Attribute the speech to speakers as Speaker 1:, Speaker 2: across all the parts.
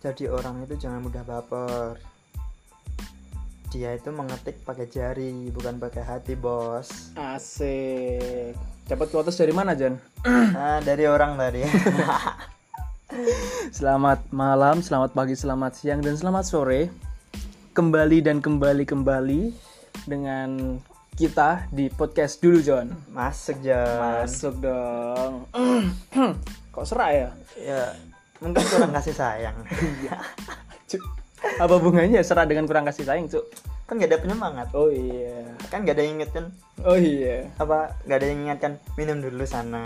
Speaker 1: jadi orang itu jangan mudah baper dia itu mengetik pakai jari bukan pakai hati bos
Speaker 2: Asik. Dapat quotes dari mana, Jan?
Speaker 1: ah dari orang tadi
Speaker 2: Selamat malam, selamat pagi, selamat siang, dan selamat sore. Kembali dan kembali kembali dengan kita di podcast dulu, John.
Speaker 1: masuk Jan
Speaker 2: Masuk dong. Kok serak ya?
Speaker 1: ya mungkin kurang kasih sayang
Speaker 2: Cuk. Apa bunganya serak dengan kurang kasih sayang, Cuk?
Speaker 1: kan gak ada penyemangat
Speaker 2: Oh iya.
Speaker 1: kan gak ada yang ingetin
Speaker 2: Oh iya.
Speaker 1: apa gak ada yang ingatkan minum dulu sana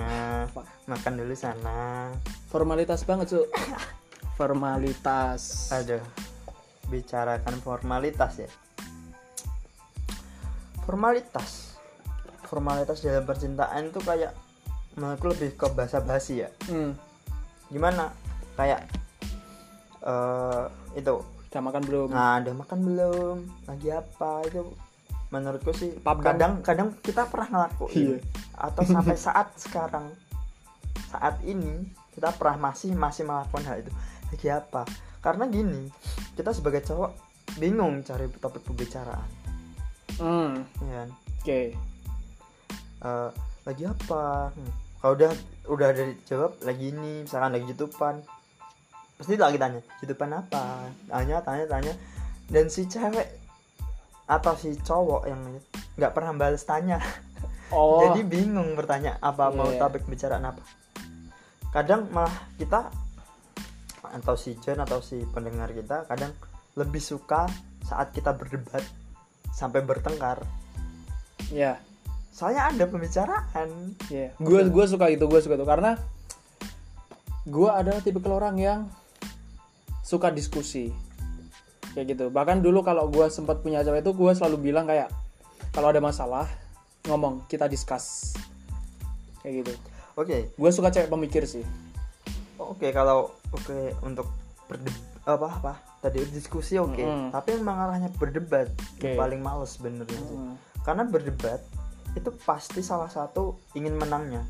Speaker 1: makan dulu sana
Speaker 2: Formalitas banget, Cuk. Formalitas.
Speaker 1: aduh bicarakan formalitas ya formalitas formalitas dalam percintaan itu kayak menurutku lebih ke basa basi ya
Speaker 2: Hmm.
Speaker 1: gimana kayak eh itu
Speaker 2: Udah makan belum?
Speaker 1: nah udah makan belum lagi apa itu menurutku sih
Speaker 2: Pap
Speaker 1: kadang kadang kita pernah ngelakuin
Speaker 2: Iya.
Speaker 1: atau sampai saat sekarang saat ini kita pernah masih masih melakukan hal itu lagi apa karena gini kita sebagai cowok bingung cari topik pembicaraan
Speaker 2: Hmm.
Speaker 1: ya?
Speaker 2: Oke.
Speaker 1: Eh, lagi apa Hmm. kalau udah udah ada dijawab lagi ini misalkan lagi youtubean pasti lagi tanya youtubean apa tanya tanya tanya dan si cewek atau si cowok yang nggak pernah balas tanya
Speaker 2: Oh.
Speaker 1: jadi bingung bertanya apa mau
Speaker 2: Iya.
Speaker 1: topik bicaraan apa kadang malah kita atau si John atau si pendengar kita kadang lebih suka saat kita berdebat sampai bertengkar
Speaker 2: ya.
Speaker 1: soalnya ada pembicaraan
Speaker 2: Iya. Gue gue suka itu, gue suka itu karena gue adalah tipe orang yang suka diskusi kayak gitu. Bahkan dulu kalau gue sempat punya cewek itu gue selalu bilang kayak kalau ada masalah ngomong kita discuss kayak gitu.
Speaker 1: oke
Speaker 2: Gue suka cewek pemikir sih.
Speaker 1: oke kalau oke untuk berdebat apa apa tadi diskusi oke
Speaker 2: Mm-mm.
Speaker 1: tapi yang mengarahnya berdebat
Speaker 2: Oke.
Speaker 1: paling males sih.
Speaker 2: Mm.
Speaker 1: karena berdebat itu pasti salah satu ingin menangnya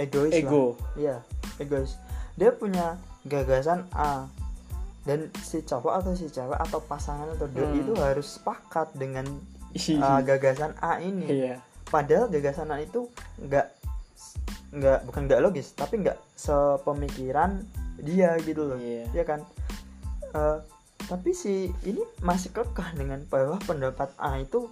Speaker 1: egois lah.
Speaker 2: Ego.
Speaker 1: Iya, egois. Dia punya gagasan A dan si cowok atau si cewek atau pasangan atau doi
Speaker 2: Hmm.
Speaker 1: itu harus sepakat dengan uh, gagasan A ini.
Speaker 2: Iya.
Speaker 1: Padahal gagasan A itu nggak nggak bukan nggak logis, tapi nggak sepemikiran dia gitu loh.
Speaker 2: Iya.
Speaker 1: Iya kan? Uh, tapi si ini masih kekeh dengan bahwa pendapat A itu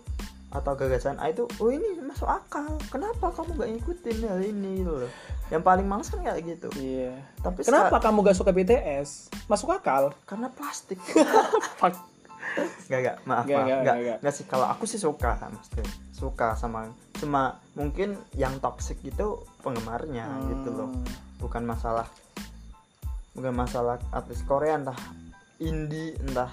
Speaker 1: atau gagasan A itu oh ini masuk akal kenapa kamu nggak ngikutin hal ini gitu loh yang paling males kan kayak gitu
Speaker 2: Iya.
Speaker 1: tapi
Speaker 2: Kenapa kamu gak suka BTS? Masuk akal.
Speaker 1: karena plastik
Speaker 2: Fuck.
Speaker 1: Gak gak maaf
Speaker 2: Nggak,
Speaker 1: maaf
Speaker 2: nggak,
Speaker 1: nggak
Speaker 2: nggak,
Speaker 1: nggak sih kalau aku sih suka maksudnya suka sama cuma mungkin yang toxic itu penggemarnya gitu loh
Speaker 2: Hmm.
Speaker 1: bukan masalah bukan masalah artis Korea entah indie entah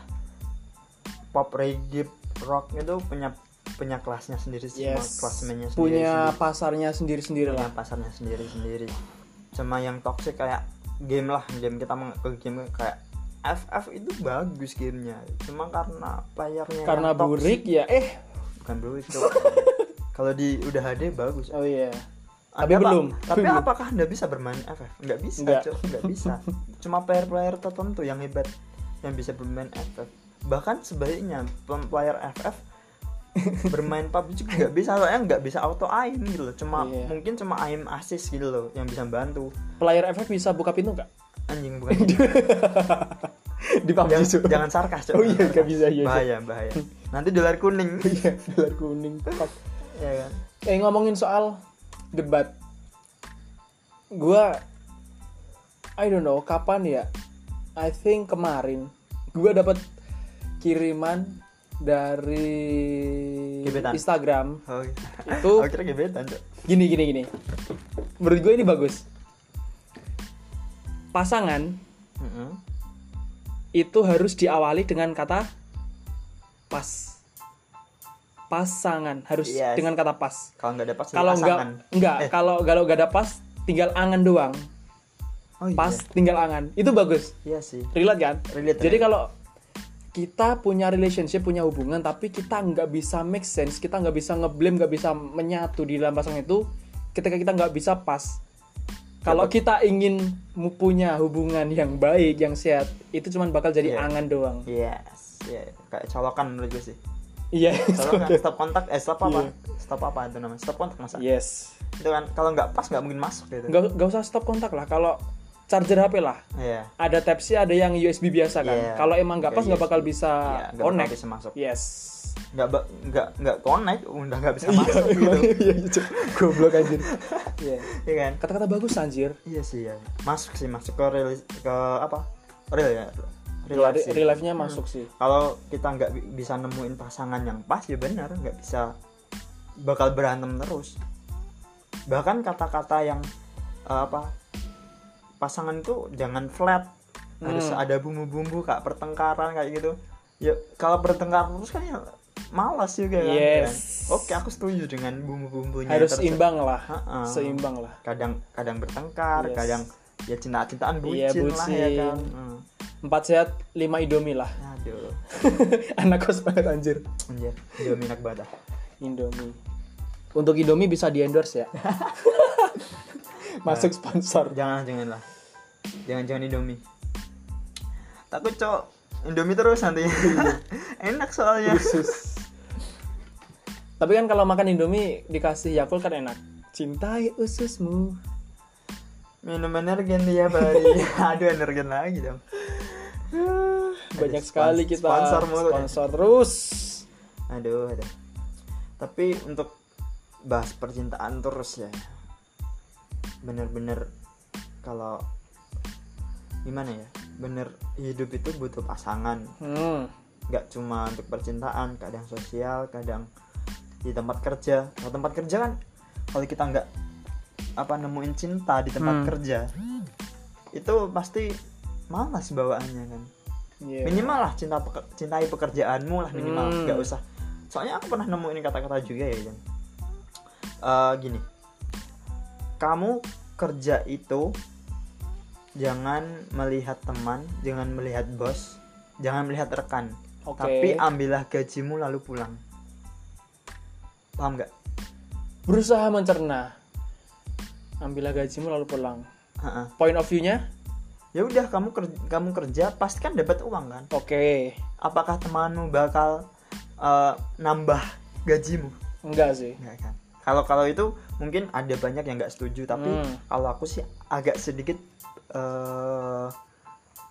Speaker 1: pop reggae rock itu punya punya kelasnya sendiri sih
Speaker 2: Yes.
Speaker 1: klasmennya sendiri
Speaker 2: Punya
Speaker 1: sendiri.
Speaker 2: pasarnya sendiri-sendiri
Speaker 1: punya
Speaker 2: lah.
Speaker 1: pasarnya sendiri sendiri cuma yang toxic kayak game lah game kita meng- ke game kayak FF itu bagus gamenya cuma karena playernya
Speaker 2: Karena
Speaker 1: yang toxic.
Speaker 2: burik ya eh
Speaker 1: bukan burik kalau di udah HD bagus
Speaker 2: oh iya.
Speaker 1: Ada
Speaker 2: Tapi
Speaker 1: apa-
Speaker 2: belum.
Speaker 1: Tapi
Speaker 2: Belum.
Speaker 1: apakah anda bisa bermain FF? Nggak bisa,
Speaker 2: Nggak.
Speaker 1: Cok. Nggak bisa. Cuma player-player tertentu yang hebat yang bisa bermain FF. Bahkan sebaliknya, player FF bermain PUBG juga nggak bisa soalnya nggak bisa auto aim gitu loh. Cuma
Speaker 2: Iya.
Speaker 1: mungkin cuma aim assist gitu loh yang bisa bantu.
Speaker 2: Player FF bisa buka pintu nggak?
Speaker 1: Anjing bukan.
Speaker 2: Di PUBG
Speaker 1: jangan, jangan sarkas.
Speaker 2: Oh iya, nggak bisa, iya, iya.
Speaker 1: Bahaya, bahaya. Nanti dolar kuning.
Speaker 2: Iya, dolar kuning. Fuck.
Speaker 1: ya kan?
Speaker 2: Eh ngomongin soal debat. Gua I don't know kapan ya. I think kemarin gua dapat kiriman dari
Speaker 1: Gebetan.
Speaker 2: Instagram
Speaker 1: Oh, iya.
Speaker 2: itu
Speaker 1: Aku kira gebetan, Cok.
Speaker 2: gini gini gini. Menurut gue ini bagus. Pasangan
Speaker 1: Mm-mm.
Speaker 2: itu harus diawali dengan kata pas. Pasangan harus
Speaker 1: Yes.
Speaker 2: dengan kata pas.
Speaker 1: Kalau nggak ada pas,
Speaker 2: Kalau enggak
Speaker 1: pasangan.
Speaker 2: enggak,
Speaker 1: Eh.
Speaker 2: kalau kalau enggak ada pas tinggal angan doang.
Speaker 1: Oh, iya.
Speaker 2: Pas tinggal angan. Itu bagus.
Speaker 1: Iya sih.
Speaker 2: Relate kan?
Speaker 1: Relate,
Speaker 2: Jadi kalau kita punya relationship, punya hubungan tapi kita nggak bisa make sense, kita nggak bisa ngeblame, nggak bisa menyatu di dalam pasangan itu ketika kita nggak bisa pas. Kalau kita ingin mu- punya hubungan yang baik yang sehat itu cuman bakal jadi
Speaker 1: Iya.
Speaker 2: angan doang.
Speaker 1: Yes ya kayak colokan menurut gue sih.
Speaker 2: Iya.
Speaker 1: Colokan. Stop kontak eh stop apa?
Speaker 2: Iya.
Speaker 1: stop apa itu namanya? Stop kontak masa?
Speaker 2: Yes.
Speaker 1: Itu kan kalau nggak pas nggak mungkin masuk gitu.
Speaker 2: Nggak nggak usah stop kontak lah. Kalau charger HP lah.
Speaker 1: Iya.
Speaker 2: Ada type C ada yang USB biasa kan.
Speaker 1: Iya.
Speaker 2: kalau emang nggak pas nggak bakal bisa
Speaker 1: Iya, nggak bakal
Speaker 2: connect.
Speaker 1: bisa masuk.
Speaker 2: Yes.
Speaker 1: Nggak nggak nggak connect udah nggak bisa masuk gitu.
Speaker 2: iya gitu goblok anjir. Iya.
Speaker 1: Iya kan?
Speaker 2: Kata-kata bagus anjir.
Speaker 1: Iya sih ya masuk sih masuk ke real ke apa? Real ya? Real
Speaker 2: real,
Speaker 1: life
Speaker 2: real life-nya masuk sih.
Speaker 1: Kalau kita nggak bi- bisa nemuin pasangan yang pas ya benar nggak bisa. Bakal berantem terus. Bahkan kata-kata yang eh, apa pasangan itu jangan flat harus
Speaker 2: Hmm.
Speaker 1: ada bumbu-bumbu kak pertengkaran kayak gitu ya kalau bertengkar terus kan ya malas juga kan,
Speaker 2: Yes.
Speaker 1: kan? oke aku setuju dengan bumbu-bumbunya
Speaker 2: harus
Speaker 1: terus-
Speaker 2: imbang lah
Speaker 1: Ha-ha.
Speaker 2: seimbang lah
Speaker 1: kadang kadang bertengkar
Speaker 2: Yes.
Speaker 1: kadang ya cinta-cintaan
Speaker 2: Iya,
Speaker 1: bucin, lah ya
Speaker 2: bucin.
Speaker 1: kan Hmm.
Speaker 2: empat sehat lima indomie lah
Speaker 1: aduh
Speaker 2: anak kos banget anjir
Speaker 1: anjir dia minat banget ah.
Speaker 2: indomie untuk indomie bisa di endorse ya masuk sponsor
Speaker 1: jangan jangan lah jangan jangan indomie. Takut cok. Indomie terus nanti. Enak soalnya.
Speaker 2: Khusus. Tapi kan kalau makan indomie dikasih yakult kan enak. Cintai ususmu.
Speaker 1: Minum energen tiap hari aduh energen lagi dong.
Speaker 2: Banyak
Speaker 1: Ada
Speaker 2: sekali
Speaker 1: spons-
Speaker 2: kita.
Speaker 1: sponsor mulu. Ya.
Speaker 2: sponsor terus.
Speaker 1: Aduh aduh. Tapi untuk bahas percintaan terus ya. Bener-bener kalau gimana ya bener hidup itu butuh pasangan
Speaker 2: hmm.
Speaker 1: nggak cuma untuk percintaan kadang sosial kadang di tempat kerja kalau tempat kerja kan kalau kita nggak apa nemuin cinta di tempat
Speaker 2: Hmm.
Speaker 1: kerja itu pasti malas bawaannya kan
Speaker 2: Iya.
Speaker 1: minimal lah cinta peke- cintai pekerjaanmu lah minimal
Speaker 2: Hmm.
Speaker 1: nggak usah soalnya aku pernah nemuin kata-kata juga ya Jan Eh, gini kamu kerja itu jangan melihat teman jangan melihat bos jangan melihat rekan.
Speaker 2: Oke.
Speaker 1: tapi ambillah gajimu lalu pulang. Paham nggak?
Speaker 2: Berusaha mencerna. Ambillah gajimu lalu pulang.
Speaker 1: Ha-ha.
Speaker 2: point of view-nya?
Speaker 1: Ya udah kamu kerja, kamu kerja pasti kan dapat uang kan?
Speaker 2: Oke.
Speaker 1: Apakah temanmu bakal eh, nambah gajimu?
Speaker 2: Enggak sih.
Speaker 1: Enggak kan? Kalau kalau itu mungkin ada banyak yang nggak setuju tapi
Speaker 2: Hmm.
Speaker 1: kalau aku sih agak sedikit eh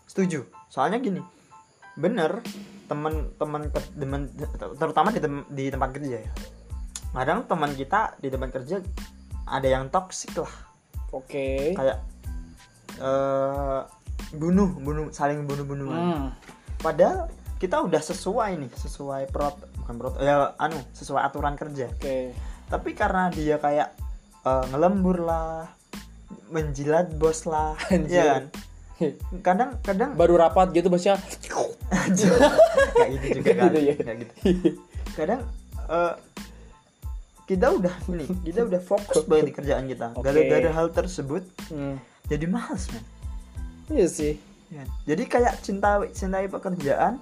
Speaker 1: setuju. Soalnya gini bener teman-teman teman terutama di, tem- di tempat kerja ya. Kadang teman kita di tempat kerja ada yang toksik lah.
Speaker 2: Oke.
Speaker 1: Kayak eh bunuh bunuh saling bunuh bunuhan
Speaker 2: hmm.
Speaker 1: padahal kita udah sesuai nih sesuai prot bukan prot ya anu sesuai aturan kerja.
Speaker 2: Oke.
Speaker 1: Tapi karena dia kayak eh, ngelembur lah menjilat bos lah.
Speaker 2: Anjir.
Speaker 1: ya kan? Kadang kadang
Speaker 2: baru rapat gitu bosnya
Speaker 1: nggak gitu juga kan?
Speaker 2: Gitu ya?
Speaker 1: Nggak gitu. kadang eh, kita udah ini kita udah fokus banget di kerjaan kita. Gara-gara hal tersebut
Speaker 2: hmm.
Speaker 1: jadi males man
Speaker 2: iya sih.
Speaker 1: Ya. jadi kayak cinta cintai pekerjaan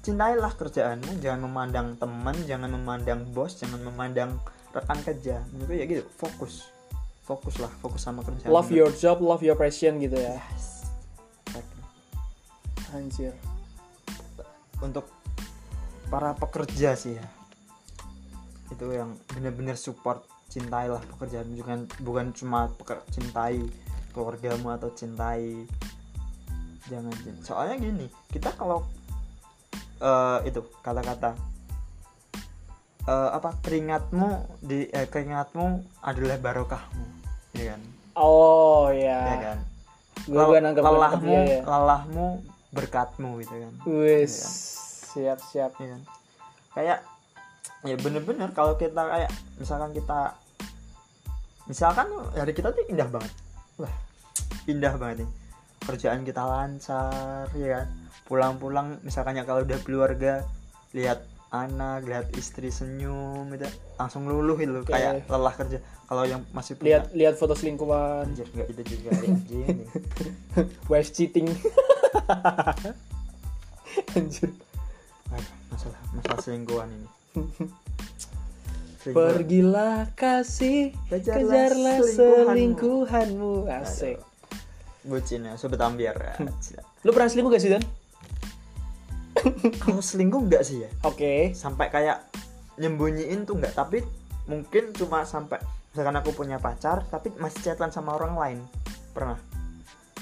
Speaker 1: cintailah kerjaanmu jangan memandang teman jangan memandang bos jangan memandang rekan kerja. Menurutku ya gitu fokus fokus lah fokus sama kerjaan
Speaker 2: love your job love your passion gitu ya.
Speaker 1: Yes.
Speaker 2: Anjir.
Speaker 1: Untuk para pekerja sih ya. Itu yang bener-bener support cintailah pekerjaan. Bukan bukan cuma peker- cintai keluargamu atau cintai jangan. Soalnya gini kita kalau eh, itu kata-kata eh, apa keringatmu di eh, keringatmu adalah barokahmu ya kan?
Speaker 2: Oh
Speaker 1: ya
Speaker 2: ya,
Speaker 1: kan?
Speaker 2: Gua- gua nangkep,
Speaker 1: lelahmu
Speaker 2: iya, iya.
Speaker 1: lelahmu berkatmu gitu kan?
Speaker 2: Wis
Speaker 1: Iya.
Speaker 2: siap siap.
Speaker 1: Ya kan? kayak ya bener-bener kalau kita kayak misalkan kita misalkan hari kita tuh indah banget. Wah indah banget nih. Kerjaan kita lancar ya kan? Pulang-pulang misalkan ya kalau udah keluarga lihat anak lihat istri senyum gitu langsung luluh itu
Speaker 2: Oke.
Speaker 1: kayak lelah kerja. Kalau yang masih punya
Speaker 2: lihat lihat foto selingkuhan.
Speaker 1: Anjir nggak itu juga anjing.
Speaker 2: Wife cheating? Anjir.
Speaker 1: Aduh, masalah masalah selingkuhan ini. Selingkuh.
Speaker 2: Pergilah kasih
Speaker 1: Kejarlah
Speaker 2: Kejarlah
Speaker 1: selingkuhanmu.
Speaker 2: selingkuhanmu. Asik.
Speaker 1: Bucin ya sobat ambiar ya.
Speaker 2: Lu pernah selingkuh gak sih Dan?
Speaker 1: Kalau selingkuh enggak sih ya
Speaker 2: Oke
Speaker 1: sampai kayak nyembunyiin tuh enggak tapi mungkin cuma sampai misalkan aku punya pacar tapi masih chatan sama orang lain pernah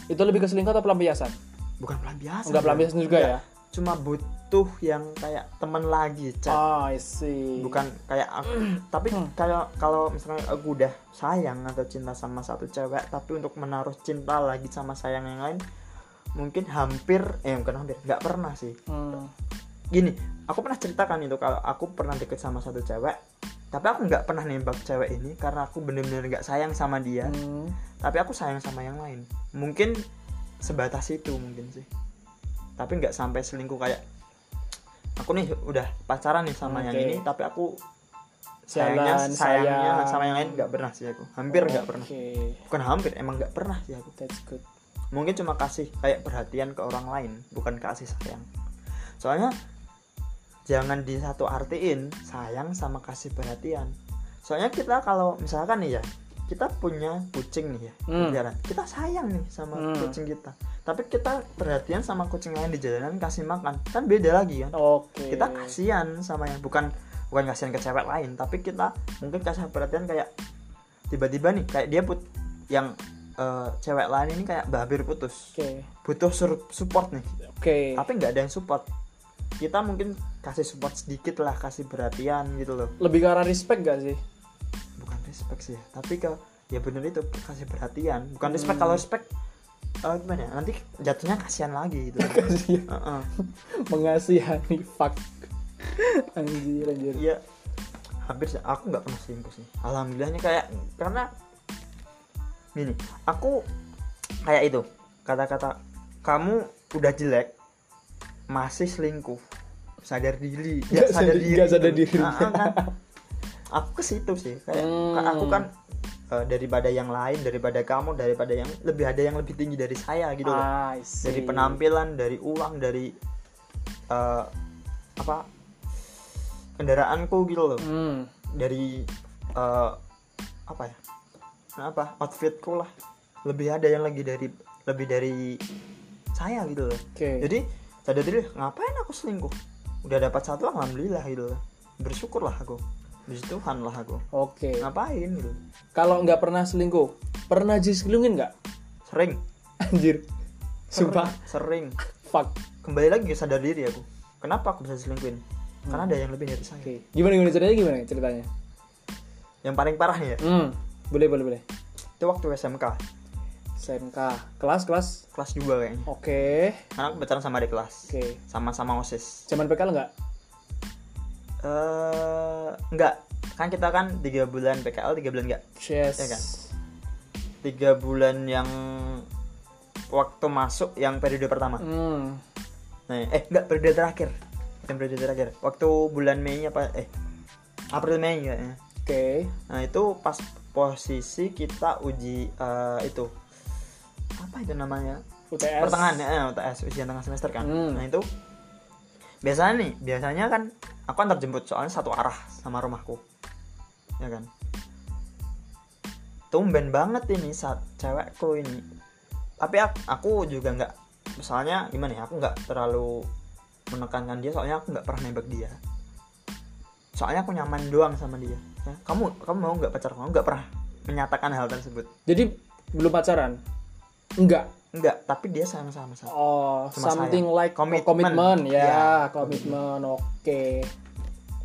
Speaker 2: Itu lebih ke selingkuh atau pelampiasan?
Speaker 1: bukan pelampiasan
Speaker 2: Enggak
Speaker 1: ya.
Speaker 2: pelampiasan juga
Speaker 1: Enggak.
Speaker 2: ya?
Speaker 1: cuma butuh yang kayak teman lagi chat
Speaker 2: Oh I see
Speaker 1: bukan kayak aku tapi
Speaker 2: Hmm.
Speaker 1: kayak kalau misalnya aku udah sayang atau cinta sama satu cewek tapi untuk menaruh cinta lagi sama sayang yang lain mungkin hampir eh bukan hampir nggak pernah sih.
Speaker 2: Hmm.
Speaker 1: gini aku pernah ceritakan itu kalau aku pernah deket sama satu cewek tapi aku nggak pernah nembak cewek ini karena aku bener-bener nggak sayang sama dia.
Speaker 2: Hmm.
Speaker 1: tapi aku sayang sama yang lain. Mungkin sebatas itu mungkin sih. Tapi nggak sampai selingkuh kayak aku nih udah pacaran nih sama yang
Speaker 2: Oke.
Speaker 1: ini tapi aku sayangnya
Speaker 2: Jalan,
Speaker 1: sayangnya
Speaker 2: sayang.
Speaker 1: sama yang lain nggak pernah sih aku. Hampir nggak pernah.
Speaker 2: Oke
Speaker 1: bukan hampir emang nggak pernah sih aku.
Speaker 2: That's good
Speaker 1: mungkin cuma kasih kayak perhatian ke orang lain bukan kasih sayang soalnya jangan di satu artiin sayang sama kasih perhatian soalnya kita kalau misalkan nih ya kita punya kucing nih ya
Speaker 2: Hmm.
Speaker 1: peliharaan. kita sayang nih sama
Speaker 2: Hmm.
Speaker 1: kucing kita tapi kita perhatian sama kucing lain di jalanan kasih makan kan beda lagi kan
Speaker 2: Oke
Speaker 1: kita kasihan sama yang bukan bukan kasihan ke cewek lain tapi kita mungkin kasih perhatian kayak tiba-tiba nih kayak dia put yang eh, cewek lain ini kayak babir putus.
Speaker 2: Oke.
Speaker 1: Butuh support nih.
Speaker 2: Oke.
Speaker 1: Tapi nggak ada yang support. Kita mungkin kasih support sedikit lah kasih perhatian gitu loh.
Speaker 2: Lebih ke arah respect gak sih?
Speaker 1: bukan respect sih ya tapi ke ya bener itu kasih perhatian. Bukan respect
Speaker 2: Hmm.
Speaker 1: kalau respect eh, gimana ya? Nanti jatuhnya kasihan lagi gitu.
Speaker 2: Kasihan.
Speaker 1: Heeh.
Speaker 2: Mengasihani Fuck. Anjir anjir.
Speaker 1: Iya. Hampir aku nggak pernah selingkuh sih. Alhamdulillahnya kayak karena gini aku kayak itu kata-kata kamu udah jelek masih selingkuh sadar diri
Speaker 2: Nggak sadar- nggak sadar
Speaker 1: gitu.
Speaker 2: diri.
Speaker 1: Ah, ah, kan. aku ke situ sih kayak
Speaker 2: Hmm.
Speaker 1: aku kan eh, daripada yang lain daripada kamu daripada yang lebih ada yang lebih tinggi dari saya gitu loh
Speaker 2: see.
Speaker 1: dari penampilan dari uang dari eh, apa kendaraanku gitu loh
Speaker 2: Hmm.
Speaker 1: dari eh, apa ya Nah, apa? Outfitku lah. Lebih ada yang lagi dari lebih dari saya gitu loh.
Speaker 2: Oke.
Speaker 1: Jadi sadar diri ngapain aku selingkuh? Udah dapat satu alhamdulillah gitu loh. Bersyukurlah aku. Puji Tuhan lah aku.
Speaker 2: Oke.
Speaker 1: Ngapain gitu?
Speaker 2: Kalau nggak pernah selingkuh Pernah diselingkuhin nggak?
Speaker 1: sering.
Speaker 2: Anjir. Sumpah.
Speaker 1: sering.
Speaker 2: Fuck.
Speaker 1: Kembali lagi sadar diri aku. Kenapa aku bisa selingkuhin karena ada yang lebih dari saya.
Speaker 2: Oke. Gimana gimana ceritanya? Gimana ceritanya?
Speaker 1: yang paling parah nih ya.
Speaker 2: Hmm Boleh boleh boleh.
Speaker 1: Itu waktu SMK
Speaker 2: SMK Kelas kelas?
Speaker 1: Kelas 2 kayaknya.
Speaker 2: Oke.
Speaker 1: Karena aku pacaran sama adik kelas.
Speaker 2: Oke.
Speaker 1: Sama-sama osis.
Speaker 2: Zaman PKL nggak?
Speaker 1: eh enggak kan kita kan tiga bulan PKL tiga bulan enggak
Speaker 2: Yes.
Speaker 1: Ya kan? tiga bulan yang waktu masuk yang periode pertama.
Speaker 2: Hmm.
Speaker 1: Nah eh enggak periode terakhir. Yang periode terakhir. Waktu bulan Mei apa eh April Mei kayaknya.
Speaker 2: Oke.
Speaker 1: Nah itu pas posisi kita uji eh, itu. Apa itu namanya?
Speaker 2: UTS
Speaker 1: pertengahan ya UTS ujian tengah semester kan.
Speaker 2: Hmm.
Speaker 1: nah itu biasanya nih biasanya kan aku antar jemput soalnya satu arah sama rumahku. Ya kan? Tumben banget ini saat cewekku ini. Tapi aku, aku juga nggak misalnya gimana ya aku nggak terlalu menekankan dia soalnya aku nggak pernah nembak dia. Soalnya aku nyaman doang sama dia ya, kamu kamu mau nggak pacar kamu nggak pernah menyatakan hal tersebut?
Speaker 2: Jadi belum pacaran? Enggak
Speaker 1: Enggak, tapi dia sayang sama saya
Speaker 2: Oh
Speaker 1: Cuma
Speaker 2: Something
Speaker 1: sayang.
Speaker 2: like
Speaker 1: Komitmen.
Speaker 2: Ya
Speaker 1: Ya.
Speaker 2: komitmen Oke.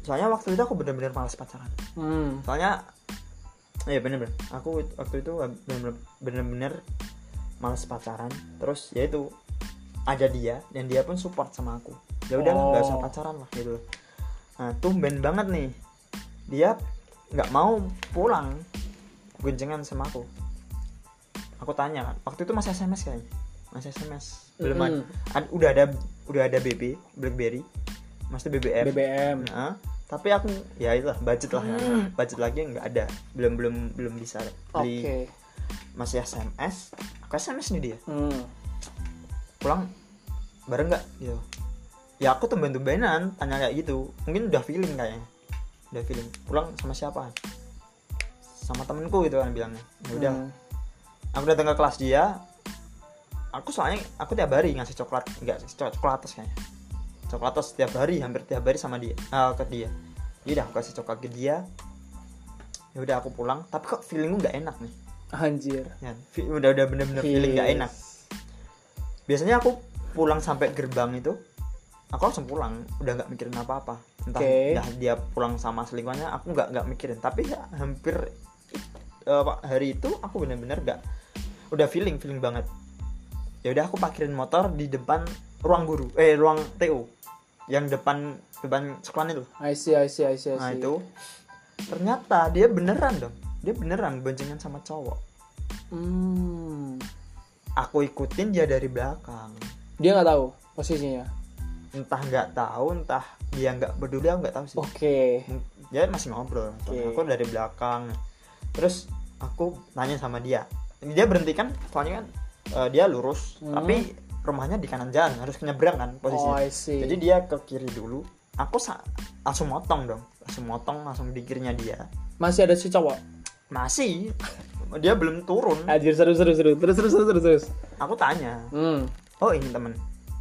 Speaker 1: Soalnya waktu itu aku bener-bener malas pacaran.
Speaker 2: Hmm.
Speaker 1: Soalnya iya bener-bener. Aku waktu itu bener-bener males pacaran. Terus ya itu ada dia dan dia pun support sama aku. Ya udahlah nggak usah
Speaker 2: Oh.
Speaker 1: pacaran lah gitu. Nah tumben banget nih. Dia nggak mau pulang guncengan sama aku. Aku tanya kan waktu itu masih sms kayaknya masih sms belum ada,
Speaker 2: Mm.
Speaker 1: ad- udah ada udah ada BB BlackBerry. Masih BBM
Speaker 2: BBM
Speaker 1: Nah, tapi aku ya itulah budget lah ya. budget lagi nggak ada. Belum belum belum bisa beli. Masih SMS aku SMS nih dia.
Speaker 2: Hmm
Speaker 1: pulang bareng nggak? Gitu. Ya aku tumben-tumbenan tanya kayak gitu. Mungkin udah feeling kayaknya udah feeling pulang sama siapa? Sama temenku gitu kan bilangnya. Ya udah.
Speaker 2: Hmm.
Speaker 1: aku datang ke kelas dia. Aku soalnya aku tiap hari ngasih coklat enggak sih cok- coklatos kayaknya. Coklatos setiap hari hampir tiap hari sama dia eh, ke dia. Ya udah aku kasih coklat ke dia. Ya udah aku pulang. Tapi kok feelingku nggak enak nih?
Speaker 2: Anjir.
Speaker 1: Ya, udah udah bener-bener feeling nggak enak. Biasanya aku pulang sampai gerbang itu aku langsung pulang udah nggak mikirin apa-apa. Entah
Speaker 2: Oke.
Speaker 1: entah dia pulang sama selingkuhannya aku nggak nggak mikirin. Tapi ya, hampir eh, apa, hari itu aku bener-bener nggak udah feeling feeling banget. Ya udah aku parkirin motor di depan ruang guru eh ruang TU yang depan depan sekolah itu.
Speaker 2: I see I see I see, I see.
Speaker 1: nah itu. Ternyata dia beneran dong. Dia beneran boncengan sama cowok.
Speaker 2: Hmm.
Speaker 1: aku ikutin dia dari belakang.
Speaker 2: Dia nggak tahu posisinya
Speaker 1: entah nggak tahu entah dia nggak peduli aku nggak tahu sih.
Speaker 2: Oke.
Speaker 1: Mung- dia masih ngobrol
Speaker 2: Oke.
Speaker 1: aku dari belakang. Terus aku tanya sama dia. Dia berhenti kan? Soalnya kan eh, dia lurus
Speaker 2: Hmm.
Speaker 1: tapi rumahnya di kanan jalan harus nyebrang kan
Speaker 2: oh
Speaker 1: posisinya
Speaker 2: I see.
Speaker 1: Jadi dia ke kiri dulu aku langsung motong dong. Langsung motong langsung di kirinya dia.
Speaker 2: Masih ada si cowok?
Speaker 1: Masih. Dia belum turun.
Speaker 2: Anjir seru seru seru. Terus terus terus terus terus.
Speaker 1: Aku tanya
Speaker 2: hmm.
Speaker 1: Oh ini temen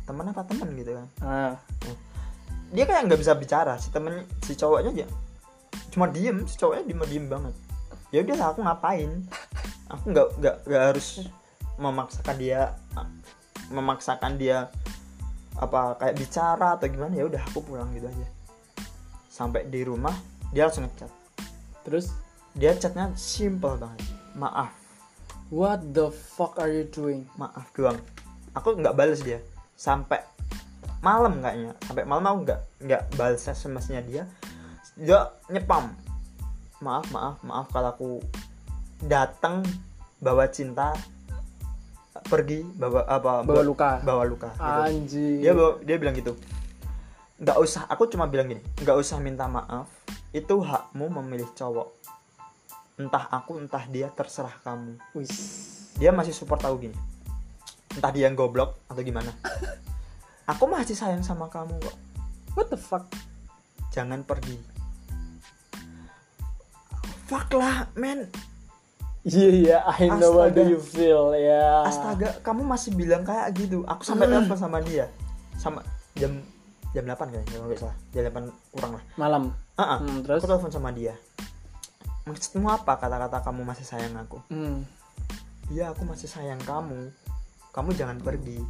Speaker 1: temen apa temen gitu kan.
Speaker 2: Ah.
Speaker 1: Dia kayak nggak bisa bicara si temen si cowoknya aja. Cuma diem si cowoknya diem diem banget. Ya udah aku ngapain? Aku nggak nggak nggak harus memaksakan dia memaksakan dia apa kayak bicara atau gimana ya udah aku pulang gitu aja. Sampai di rumah dia langsung ngechat.
Speaker 2: Terus?
Speaker 1: Dia chatnya simple banget. Maaf.
Speaker 2: What the fuck are you doing?
Speaker 1: Maaf doang. Aku nggak balas dia sampai malam kayaknya. Sampai malam aku nggak nggak balas SMS-nya dia. Dia nyepam. Maaf maaf maaf kalau aku datang bawa cinta pergi bawa apa
Speaker 2: bawa luka.
Speaker 1: bawa luka gitu.
Speaker 2: anjir
Speaker 1: dia bawa- dia bilang gitu. Nggak usah aku cuma bilang gini nggak usah minta maaf. Itu hakmu memilih cowok. Entah aku entah dia terserah kamu.
Speaker 2: Wis.
Speaker 1: dia masih support tahu gini entah dia yang goblok atau gimana. Aku masih sayang sama kamu kok.
Speaker 2: What the fuck?
Speaker 1: Jangan pergi. Fuck lah men.
Speaker 2: Iya iya I know what do
Speaker 1: Astaga.
Speaker 2: you feel ya
Speaker 1: astaga kamu masih bilang kayak gitu. Aku sampai telepon sama dia. Sama jam jam 8 kayaknya kalau nggak salah. Jam 8 kurang lah.
Speaker 2: Malam.
Speaker 1: Ah, ah.
Speaker 2: Hmm, terus?
Speaker 1: Aku telepon sama dia. Maksudmu apa kata-kata kamu masih sayang aku?
Speaker 2: Hmm.
Speaker 1: iya aku masih sayang kamu kamu jangan pergi.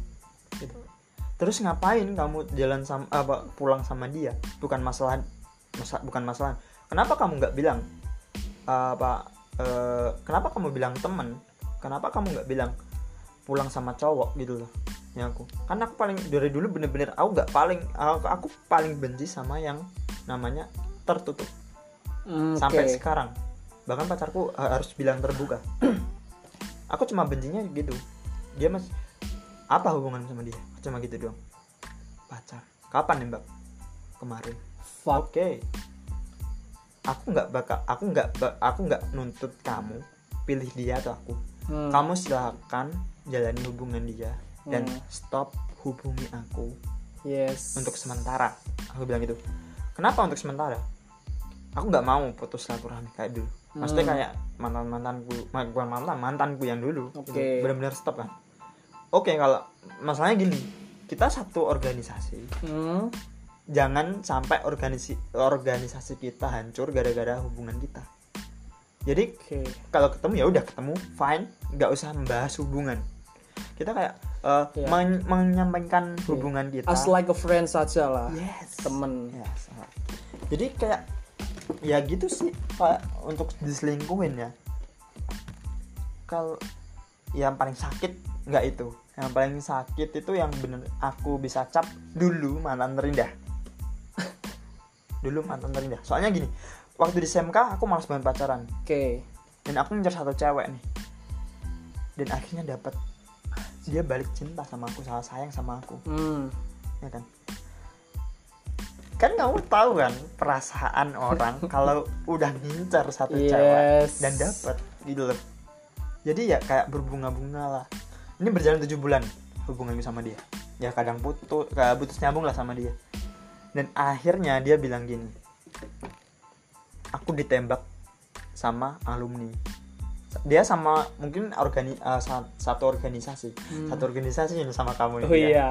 Speaker 1: Gitu. terus ngapain kamu jalan sama apa pulang sama dia? Bukan masalah masa, bukan masalah. Kenapa kamu nggak bilang apa eh, kenapa kamu bilang temen kenapa kamu nggak bilang pulang sama cowok gitu loh ya aku? Karena aku paling dari dulu bener-bener aku nggak paling aku, aku paling benci sama yang namanya tertutup.
Speaker 2: Hmm,
Speaker 1: sampai sekarang. Bahkan pacarku uh, harus bilang terbuka. Aku cuma bencinya gitu dia mas apa hubungan sama dia? Cuma gitu doang. Pacar. Kapan nembak kemarin. Oke. Aku nggak bakal aku nggak aku nggak nuntut kamu pilih dia atau aku.
Speaker 2: Hmm.
Speaker 1: kamu silakan jalani hubungan dia dan
Speaker 2: Hmm.
Speaker 1: stop hubungi aku
Speaker 2: yes.
Speaker 1: untuk sementara. Aku bilang gitu. Kenapa untuk sementara? Aku nggak mau putus silaturahmi kayak dulu. Maksudnya
Speaker 2: Hmm.
Speaker 1: kayak mantan mantanku bukan mantan mantanku yang dulu. Gitu. benar-benar stop kan oke kalau masalahnya gini kita satu organisasi.
Speaker 2: Hmm.
Speaker 1: jangan sampai organisasi organisasi kita hancur gara-gara hubungan kita. Jadi
Speaker 2: oke.
Speaker 1: kalau ketemu ya udah ketemu fine nggak usah membahas hubungan. Kita kayak eh,
Speaker 2: Iya.
Speaker 1: men- menyampaikan hubungan kita.
Speaker 2: As like a friend saja lah
Speaker 1: yes.
Speaker 2: temen.
Speaker 1: Ya, salah. jadi kayak ya gitu sih kayak untuk diselingkuhin ya. Kalau yang paling sakit nggak itu. Yang paling sakit itu yang bener aku bisa cap dulu mantan terindah. Dulu mantan terindah. Soalnya gini waktu di SMK aku malas banget pacaran.
Speaker 2: Oke.
Speaker 1: Dan aku ngejar satu cewek nih. Dan akhirnya dapat dia balik cinta sama aku salah sayang sama aku.
Speaker 2: Hmm.
Speaker 1: ya kan? Kan kamu tahu kan perasaan orang kalau udah ngincar satu cewek
Speaker 2: Yes.
Speaker 1: dan dapat gitu loh. Jadi ya kayak berbunga-bunga lah ini berjalan tujuh bulan hubunganku sama dia ya kadang putus putus nyambung lah sama dia dan akhirnya dia bilang gini aku ditembak sama alumni dia sama mungkin organi uh, sa- satu organisasi satu organisasi ini sama kamu
Speaker 2: Hmm. oh
Speaker 1: dia.
Speaker 2: iya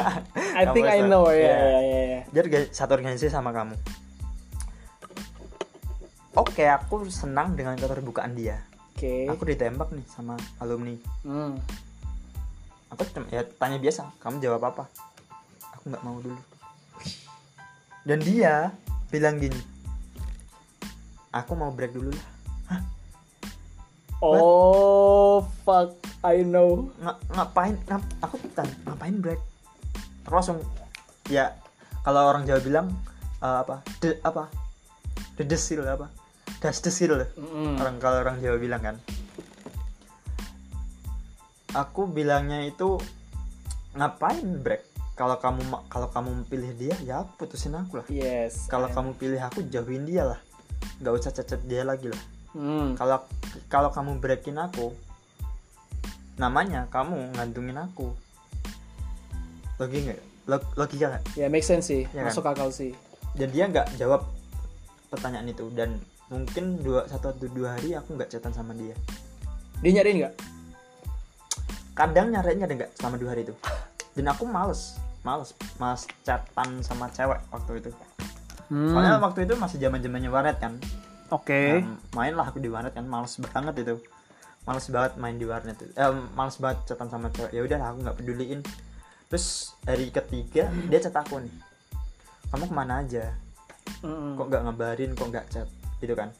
Speaker 2: I
Speaker 1: Kamu
Speaker 2: think I know ya
Speaker 1: Iya.
Speaker 2: ya ya ya.
Speaker 1: dia orga- satu organisasi sama kamu oke aku senang dengan keterbukaan dia
Speaker 2: oke
Speaker 1: aku ditembak nih sama alumni
Speaker 2: Hmm.
Speaker 1: Cuma ya tanya biasa kamu jawab apa? Aku nggak mau dulu. Dan dia bilang gini aku mau break dulu lah.
Speaker 2: Oh fuck I know.
Speaker 1: Nga- ngapain? Ngap- aku tanya ngapain break? Aku langsung ya kalau orang Jawa bilang eh, apa de, apa the desil apa das desil
Speaker 2: Mm-mm.
Speaker 1: orang kalau orang Jawa bilang kan aku bilangnya itu ngapain break kalau kamu kalau kamu pilih dia ya putusin aku lah.
Speaker 2: Yes
Speaker 1: kalau
Speaker 2: I-
Speaker 1: kamu pilih aku jauhin dia lah. Nggak usah cacat dia lagi lah.
Speaker 2: Hmm.
Speaker 1: kalau kalau kamu breakin aku namanya kamu ngantungin aku. Logika nggak? Log- logika nggak?
Speaker 2: Ya make sense sih.
Speaker 1: Iya kan?
Speaker 2: masuk akal sih.
Speaker 1: Dan dia nggak jawab pertanyaan itu. Dan mungkin dua satu atau dua hari aku nggak chatan sama dia.
Speaker 2: Dia nyariin nggak
Speaker 1: kadang nyariin kadang nggak selama dua hari itu? Dan aku males males males chatan sama cewek waktu itu.
Speaker 2: Hmm.
Speaker 1: soalnya waktu itu masih zaman zamannya warnet kan.
Speaker 2: Oke.
Speaker 1: Nah, main lah aku di warnet kan males banget itu. Males banget main di warnet itu. eh, males banget chatan sama cewek. Ya udah aku nggak peduliin. Terus hari ketiga dia chat aku nih. Kamu ke mana aja?
Speaker 2: Mm-mm.
Speaker 1: kok nggak ngabarin kok nggak chat? Gitu kan.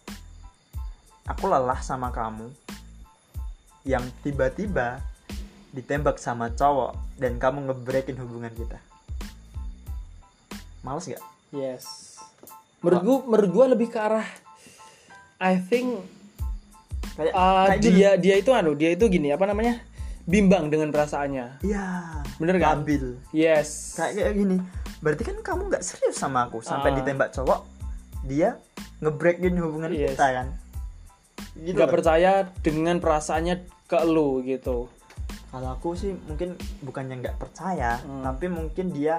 Speaker 1: Aku lelah sama kamu. Yang tiba-tiba ditembak sama cowok dan kamu ngebreakin hubungan kita males gak?
Speaker 2: yes menurut gua menurut gua lebih ke arah I think
Speaker 1: kayak
Speaker 2: uh,
Speaker 1: kayak gini.
Speaker 2: dia dia itu anu dia itu gini apa namanya bimbang dengan perasaannya
Speaker 1: iya
Speaker 2: Bener kan?
Speaker 1: labil
Speaker 2: yes
Speaker 1: kayak kayak gini berarti kan kamu nggak serius sama aku sampai
Speaker 2: Ah.
Speaker 1: ditembak cowok dia ngebreakin hubungan
Speaker 2: Yes.
Speaker 1: kita kan gitu
Speaker 2: nggak
Speaker 1: loh.
Speaker 2: percaya dengan perasaannya ke lu gitu
Speaker 1: kalau aku sih mungkin bukannya nggak percaya
Speaker 2: Hmm.
Speaker 1: tapi mungkin dia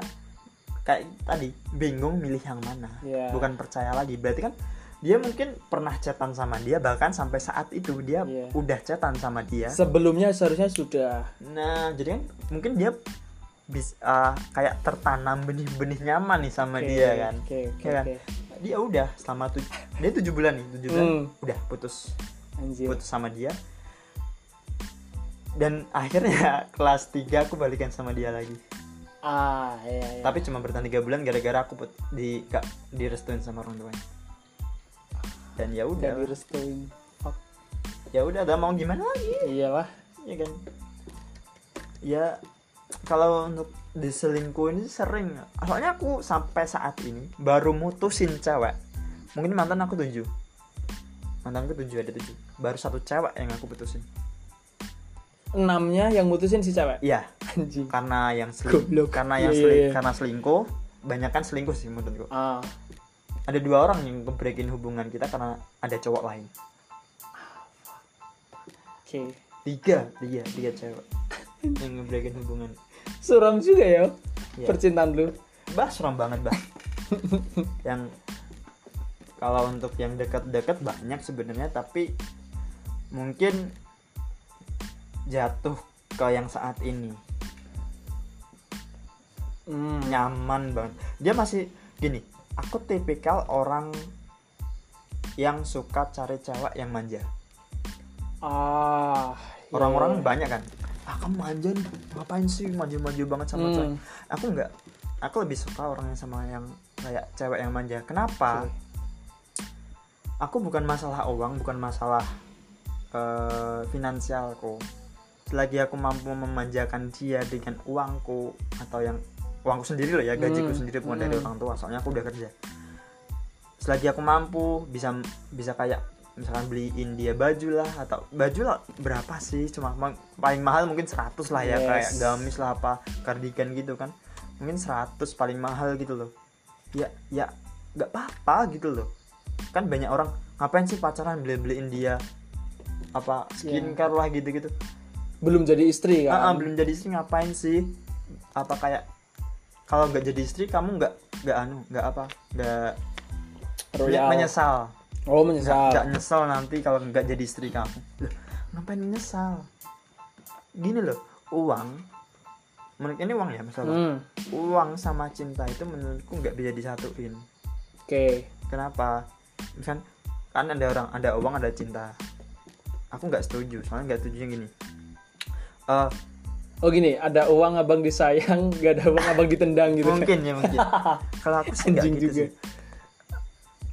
Speaker 1: kayak tadi bingung milih yang mana
Speaker 2: Iya.
Speaker 1: bukan percaya lagi berarti kan dia mungkin pernah chatan sama dia bahkan sampai saat itu dia
Speaker 2: Iya.
Speaker 1: udah chatan sama dia
Speaker 2: sebelumnya seharusnya sudah
Speaker 1: nah jadi kan mungkin dia bisa kayak tertanam benih-benih nyaman nih sama
Speaker 2: Oke,
Speaker 1: dia kan
Speaker 2: oke oke
Speaker 1: Ya kan?
Speaker 2: oke.
Speaker 1: dia udah selama tujuh dia tujuh bulan nih tujuh bulan
Speaker 2: Hmm.
Speaker 1: udah putus
Speaker 2: anjir
Speaker 1: putus sama dia dan akhirnya kelas 3 aku balikan sama dia lagi.
Speaker 2: Ah iya, iya.
Speaker 1: tapi cuma bertahan tiga bulan gara-gara aku put di gak direstuin sama orang tuanya. Dan ya
Speaker 2: udah. Direstuin
Speaker 1: ya udah ada mau gimana lagi?
Speaker 2: Iyalah.
Speaker 1: Ya kan? Ya kalau untuk diselingkuhin sering. Soalnya aku sampai saat ini baru mutusin cewek. Mungkin mantan aku tujuh. Mantan aku tujuh ada tujuh. Baru satu cewek yang aku putusin
Speaker 2: enamnya yang mutusin si cewek?
Speaker 1: Iya.
Speaker 2: Anjing.
Speaker 1: Karena yang seling-
Speaker 2: Goblok.
Speaker 1: karena yang seling-
Speaker 2: iya, iya.
Speaker 1: karena selingkuh banyak kan selingkuh sih menurutku.
Speaker 2: Ah.
Speaker 1: Ada dua orang yang ngebreakin hubungan kita karena ada cowok lain.
Speaker 2: Oke.
Speaker 1: Tiga tiga tiga cewek yang ngebreakin hubungan.
Speaker 2: Suram juga ya
Speaker 1: Iya.
Speaker 2: percintaan lu.
Speaker 1: Bah seram banget bah. Yang kalau untuk yang dekat-dekat banyak sebenarnya tapi mungkin jatuh ke yang saat ini.
Speaker 2: Hmm.
Speaker 1: nyaman banget. Dia masih gini aku tipikal orang yang suka cari cewek yang manja.
Speaker 2: Ah iya,
Speaker 1: orang-orang
Speaker 2: iya.
Speaker 1: banyak kan? Ah kamu manja nih ngapain sih manja-manja banget sama
Speaker 2: Hmm.
Speaker 1: cewek? Aku nggak aku lebih suka orang yang sama yang kayak cewek yang manja. Kenapa? Aku bukan masalah uang bukan masalah eh, finansialku selagi aku mampu memanjakan dia dengan uangku atau yang uangku sendiri loh ya gajiku
Speaker 2: Hmm,
Speaker 1: sendiri bukan dari
Speaker 2: hmm.
Speaker 1: orang tua soalnya aku udah kerja. Selagi aku mampu bisa bisa kayak misalkan beliin dia baju lah atau baju lah berapa sih? Cuma ma- paling mahal mungkin 100 lah ya
Speaker 2: Yes.
Speaker 1: kayak gamis lah apa kardigan gitu kan. Mungkin 100 paling mahal gitu loh. Ya ya nggak apa-apa gitu loh. Kan banyak orang ngapain sih pacaran beli beliin dia apa skincare lah gitu gitu
Speaker 2: belum jadi istri kan
Speaker 1: Ah, ah, belum jadi istri ngapain sih? Apa kayak kalau nggak jadi istri kamu nggak nggak anu nggak apa nggak
Speaker 2: Royal.
Speaker 1: menyesal.
Speaker 2: Oh menyesal.
Speaker 1: Nggak nyesel nanti kalau nggak jadi istri kamu. Loh ngapain nyesal gini loh uang menurut ini uang ya masalah
Speaker 2: hmm.
Speaker 1: uang sama cinta itu menurutku nggak bisa disatuin.
Speaker 2: Oke.
Speaker 1: Kenapa? Misal kan ada orang ada uang ada cinta. Aku nggak setuju soalnya nggak setuju yang gini Eh,
Speaker 2: oh gini ada uang abang disayang gak ada uang abang ditendang gitu.
Speaker 1: Mungkin ya mungkin. Kalau aku sih nggak gitu
Speaker 2: juga.
Speaker 1: sih.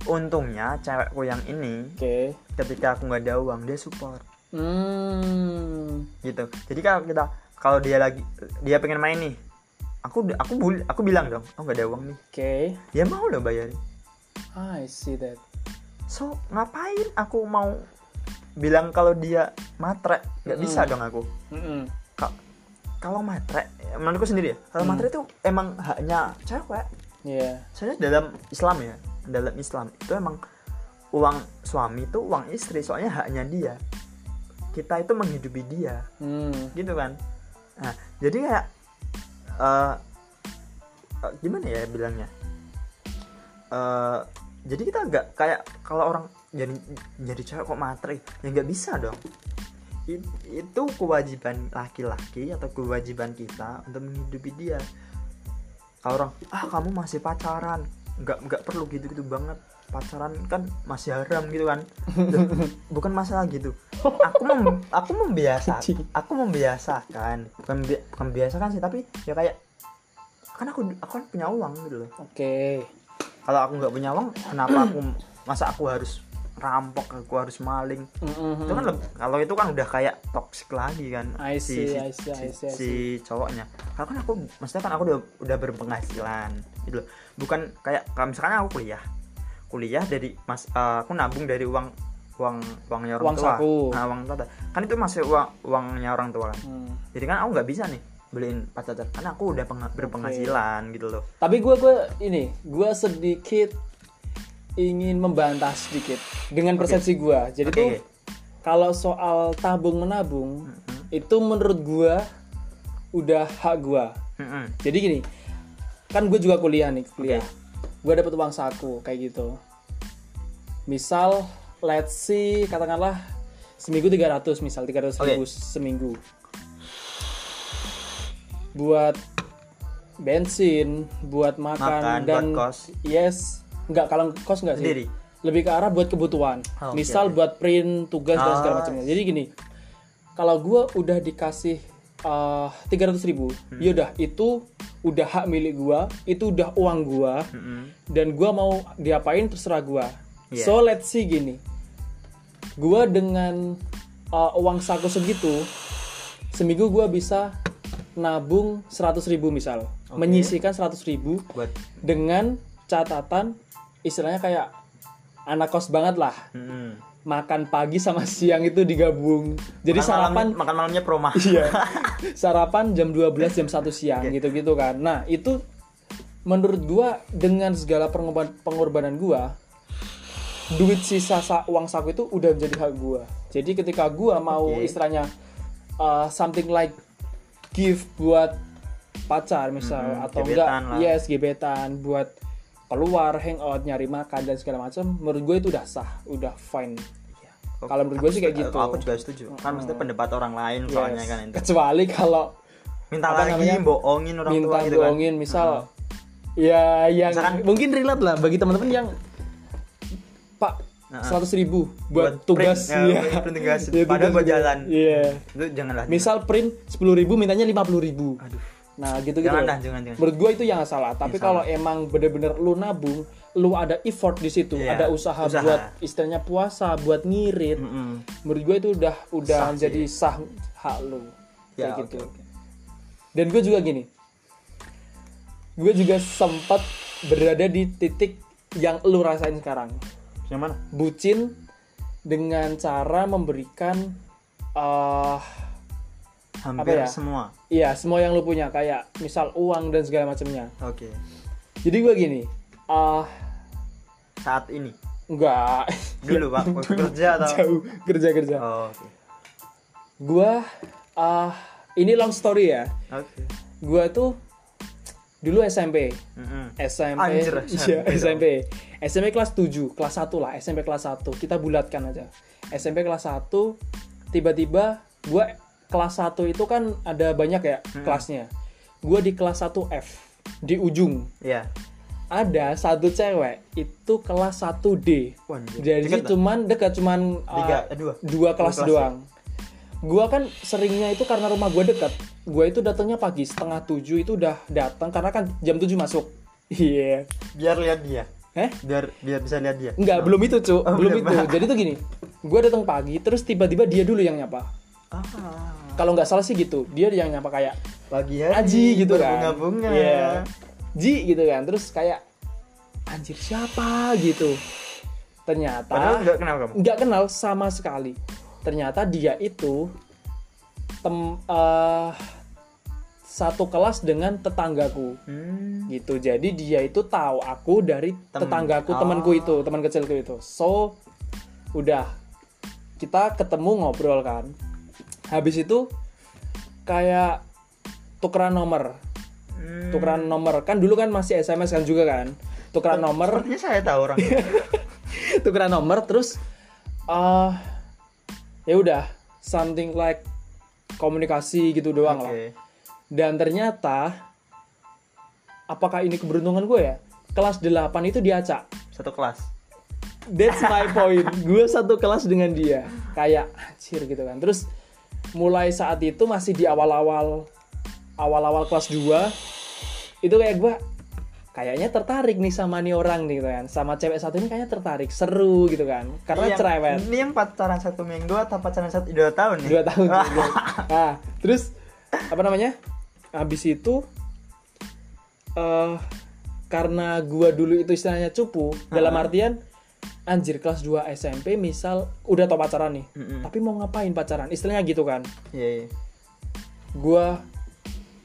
Speaker 1: Untungnya cewekku yang ini
Speaker 2: oke.
Speaker 1: ketika aku nggak ada uang dia support.
Speaker 2: Hmm.
Speaker 1: gitu. Jadi kalau kita kalau dia lagi dia pengen main nih aku aku bul- aku bilang dong oh nggak ada uang nih.
Speaker 2: Oke.
Speaker 1: Dia mau loh bayarin.
Speaker 2: I see that.
Speaker 1: So ngapain aku mau bilang kalau dia matre nggak bisa dong aku
Speaker 2: Mm-mm.
Speaker 1: Ka- kalau matre menurutku sendiri ya kalau
Speaker 2: Hmm.
Speaker 1: matre itu emang haknya cewek
Speaker 2: Iya.
Speaker 1: soalnya dalam Islam ya dalam Islam itu emang uang suami itu uang istri soalnya haknya dia kita itu menghidupi dia
Speaker 2: Hmm.
Speaker 1: gitu kan nah jadi kayak eh eh, gimana ya bilangnya eh jadi kita nggak kayak kalau orang jadi jadi cewek kok matre ya nggak bisa dong. I- itu kewajiban laki-laki atau kewajiban kita untuk menghidupi dia. Kalau orang ah kamu masih pacaran. Nggak nggak perlu gitu gitu banget. Pacaran kan masih haram gitu kan. Bukan masalah gitu. Aku mem, aku membiasa aku membiasakan. Bukan bukan membiasakan sih tapi ya kayak kan aku aku kan punya uang gitu loh.
Speaker 2: Oke.
Speaker 1: kalau aku nggak punya uang kenapa aku masa aku harus rampok aku harus maling.
Speaker 2: Mm-mm.
Speaker 1: itu kan kalau itu kan udah kayak toxic lagi kan.
Speaker 2: I
Speaker 1: si,
Speaker 2: see,
Speaker 1: si,
Speaker 2: I see, I
Speaker 1: si-
Speaker 2: see, I
Speaker 1: si cowoknya. Kalau kan aku maksudnya kan aku udah udah berpenghasilan gitu loh. Bukan kayak kalau misalkan aku kuliah kuliah dari mas eh, aku nabung dari uang uang uangnya orang
Speaker 2: Uang
Speaker 1: tua.
Speaker 2: saku.
Speaker 1: nah uang tua kan itu masih uang uangnya orang tua kan.
Speaker 2: Hmm.
Speaker 1: jadi kan aku nggak bisa nih beliin pacar. Karena aku udah peng- berpenghasilan gitu loh.
Speaker 2: Tapi gue gue ini gue sedikit ingin membantah sedikit dengan persepsi gue. Jadi
Speaker 1: Oke,
Speaker 2: tuh kalau soal tabung menabung
Speaker 1: Mm-mm.
Speaker 2: itu menurut gue udah hak gue.
Speaker 1: Mm-mm.
Speaker 2: Jadi gini, kan gue juga kuliah nih kuliah. Gue dapet uang saku kayak gitu. Misal, let's see katakanlah seminggu 300 misal 300 ribu seminggu. Buat bensin, buat makan,
Speaker 1: Makan,
Speaker 2: dan
Speaker 1: buat kos.
Speaker 2: yes, nggak kalau kos nggak sih.
Speaker 1: Sendiri?
Speaker 2: Lebih ke arah buat kebutuhan.
Speaker 1: Oh,
Speaker 2: misal buat print tugas dan segala
Speaker 1: Ah.
Speaker 2: macamnya. Jadi gini, kalau gue udah dikasih tiga ratus ribu,
Speaker 1: Hmm.
Speaker 2: yaudah itu udah hak milik gue, itu udah uang gue,
Speaker 1: Mm-mm.
Speaker 2: dan gue mau diapain terserah gue.
Speaker 1: Iya.
Speaker 2: So let's see gini, gue dengan uh, uang saku segitu, seminggu gue bisa nabung seratus ribu misal,
Speaker 1: Oke.
Speaker 2: menyisihkan seratus ribu
Speaker 1: buat
Speaker 2: dengan catatan istilahnya kayak anak kos banget lah.
Speaker 1: Mm-mm.
Speaker 2: makan pagi sama siang itu digabung. Jadi
Speaker 1: Makan
Speaker 2: sarapan
Speaker 1: malamnya- makan malamnya proma
Speaker 2: iya. Sarapan jam 12 jam 1 siang gitu-gitu kan. Nah itu menurut gua dengan segala pengorban- pengorbanan gua duit sisa sa- uang saku itu udah menjadi hak gua. Jadi ketika gua mau
Speaker 1: Oke.
Speaker 2: istilahnya uh, something like gift buat pacar misal
Speaker 1: Mm-mm,
Speaker 2: atau
Speaker 1: gebetan
Speaker 2: enggak
Speaker 1: lah.
Speaker 2: yes gebetan buat keluar hangout nyari makan dan segala macam menurut gue itu udah sah udah fine. Kalau menurut gue sih kayak gitu.
Speaker 1: aku juga setuju. Kan maksudnya pendapat orang lain soalnya
Speaker 2: Yes.
Speaker 1: kan itu.
Speaker 2: Kecuali kalau
Speaker 1: minta
Speaker 2: apa
Speaker 1: lagi
Speaker 2: namanya?
Speaker 1: bohongin orang
Speaker 2: minta
Speaker 1: tua gitu kan.
Speaker 2: bohongin misal ya yang
Speaker 1: Misalkan-
Speaker 2: mungkin relate lah bagi teman-teman yang pak seratus ribu buat,
Speaker 1: buat
Speaker 2: tugas
Speaker 1: print, ya,
Speaker 2: iya.
Speaker 1: print tugas.
Speaker 2: Ya,
Speaker 1: Padahal buat jalan.
Speaker 2: iya.
Speaker 1: Itu janganlah
Speaker 2: misal print sepuluh ribu mintanya lima puluh ribu.
Speaker 1: Aduh
Speaker 2: nah gitu gitu
Speaker 1: jangan dah jangan jangan
Speaker 2: menurut gue itu yang salah. Tapi kalau emang bener-bener lu nabung lu ada effort di situ
Speaker 1: Iya,
Speaker 2: ada usaha,
Speaker 1: usaha.
Speaker 2: buat istilahnya puasa buat ngirit
Speaker 1: Mm-mm.
Speaker 2: menurut gue itu udah udah
Speaker 1: Sah sih.
Speaker 2: jadi sah hak lu.
Speaker 1: Ya
Speaker 2: kayak
Speaker 1: oke
Speaker 2: gitu.
Speaker 1: oke.
Speaker 2: Dan gue juga gini gue juga sempat berada di titik yang lu rasain sekarang.
Speaker 1: Yang mana?
Speaker 2: Bucin dengan cara memberikan eh
Speaker 1: hampir
Speaker 2: ya?
Speaker 1: semua
Speaker 2: iya semua yang lu punya kayak misal uang dan segala macamnya.
Speaker 1: Oke.
Speaker 2: Jadi gue gini ah
Speaker 1: saat ini?
Speaker 2: Enggak.
Speaker 1: Dulu pak. Kerja atau?
Speaker 2: Jauh. Kerja kerja.
Speaker 1: Oh, oke.
Speaker 2: Gue ah ini long story ya.
Speaker 1: Oke.
Speaker 2: Gue tuh dulu SMP
Speaker 1: Mm-mm.
Speaker 2: SMP
Speaker 1: Anjir, SMP
Speaker 2: SMP SMP kelas 7 kelas 1 lah SMP kelas 1 kita bulatkan aja. SMP kelas 1 tiba-tiba gue kelas 1 itu kan ada banyak ya kelasnya gue di kelas 1 F di ujung
Speaker 1: Iya.
Speaker 2: ada satu cewek itu kelas 1D
Speaker 1: Wah, anjir.
Speaker 2: jadi
Speaker 1: Deket tak?
Speaker 2: cuman dekat cuman uh,
Speaker 1: Tiga, eh, dua.
Speaker 2: dua kelas
Speaker 1: kelas
Speaker 2: doang gua kan seringnya itu karena rumah gua dekat gua itu datangnya pagi setengah tujuh itu udah datang karena kan jam 7 masuk iya
Speaker 1: Biar lihat dia.
Speaker 2: eh
Speaker 1: Biar biar bisa lihat dia.
Speaker 2: Enggak, belum itu, Cuk.
Speaker 1: Oh,
Speaker 2: belum
Speaker 1: belum.
Speaker 2: itu. Jadi tuh gini. Gua datang pagi, terus tiba-tiba dia dulu yang nyapa.
Speaker 1: Ah.
Speaker 2: Kalau nggak salah sih gitu. Dia yang nyapa kayak
Speaker 1: Pagi hari.
Speaker 2: Aji gitu kan.
Speaker 1: Bunga-bunga.
Speaker 2: Iya. Ji gitu kan. Terus kayak anjir siapa gitu. Ternyata
Speaker 1: Padahal nggak kenal kamu.
Speaker 2: nggak kenal sama sekali. Ternyata dia itu tem eh, satu kelas dengan tetanggaku
Speaker 1: Hmm.
Speaker 2: gitu. Jadi dia itu tahu aku dari
Speaker 1: Tem-
Speaker 2: tetanggaku,
Speaker 1: Oh.
Speaker 2: temanku itu, teman kecilku itu. So udah kita ketemu ngobrol kan. Habis itu kayak tukeran nomor.
Speaker 1: Hmm.
Speaker 2: Tukeran nomor kan dulu kan masih SMS kan juga kan. Tukeran nomor,
Speaker 1: Sepertinya saya tahu orang.
Speaker 2: tukeran nomor terus eh ya udah something like komunikasi gitu doang lah.
Speaker 1: Oke.
Speaker 2: Dan ternyata apakah ini keberuntungan gue ya? Kelas 8 itu diacak.
Speaker 1: Satu kelas.
Speaker 2: That's my point. gue satu kelas dengan dia. Kayak anjir gitu kan. Terus mulai saat itu masih di awal-awal awal-awal kelas 2 itu kayak gue kayaknya tertarik nih sama nih orang nih gitu kan. Sama cewek satu ini kayaknya tertarik, seru gitu kan. Karena
Speaker 1: Ini yang-
Speaker 2: cerewet.
Speaker 1: Ini yang pacaran satu minggu atau pacaran satu dua tahun nih?
Speaker 2: dua tahun nah terus apa namanya habis itu eh karena gua dulu itu istilahnya cupu dalam artian anjir kelas 2 SMP misal udah tau pacaran nih
Speaker 1: Mm-mm.
Speaker 2: tapi mau ngapain pacaran? Istilahnya gitu kan.
Speaker 1: Iya, iya.
Speaker 2: gua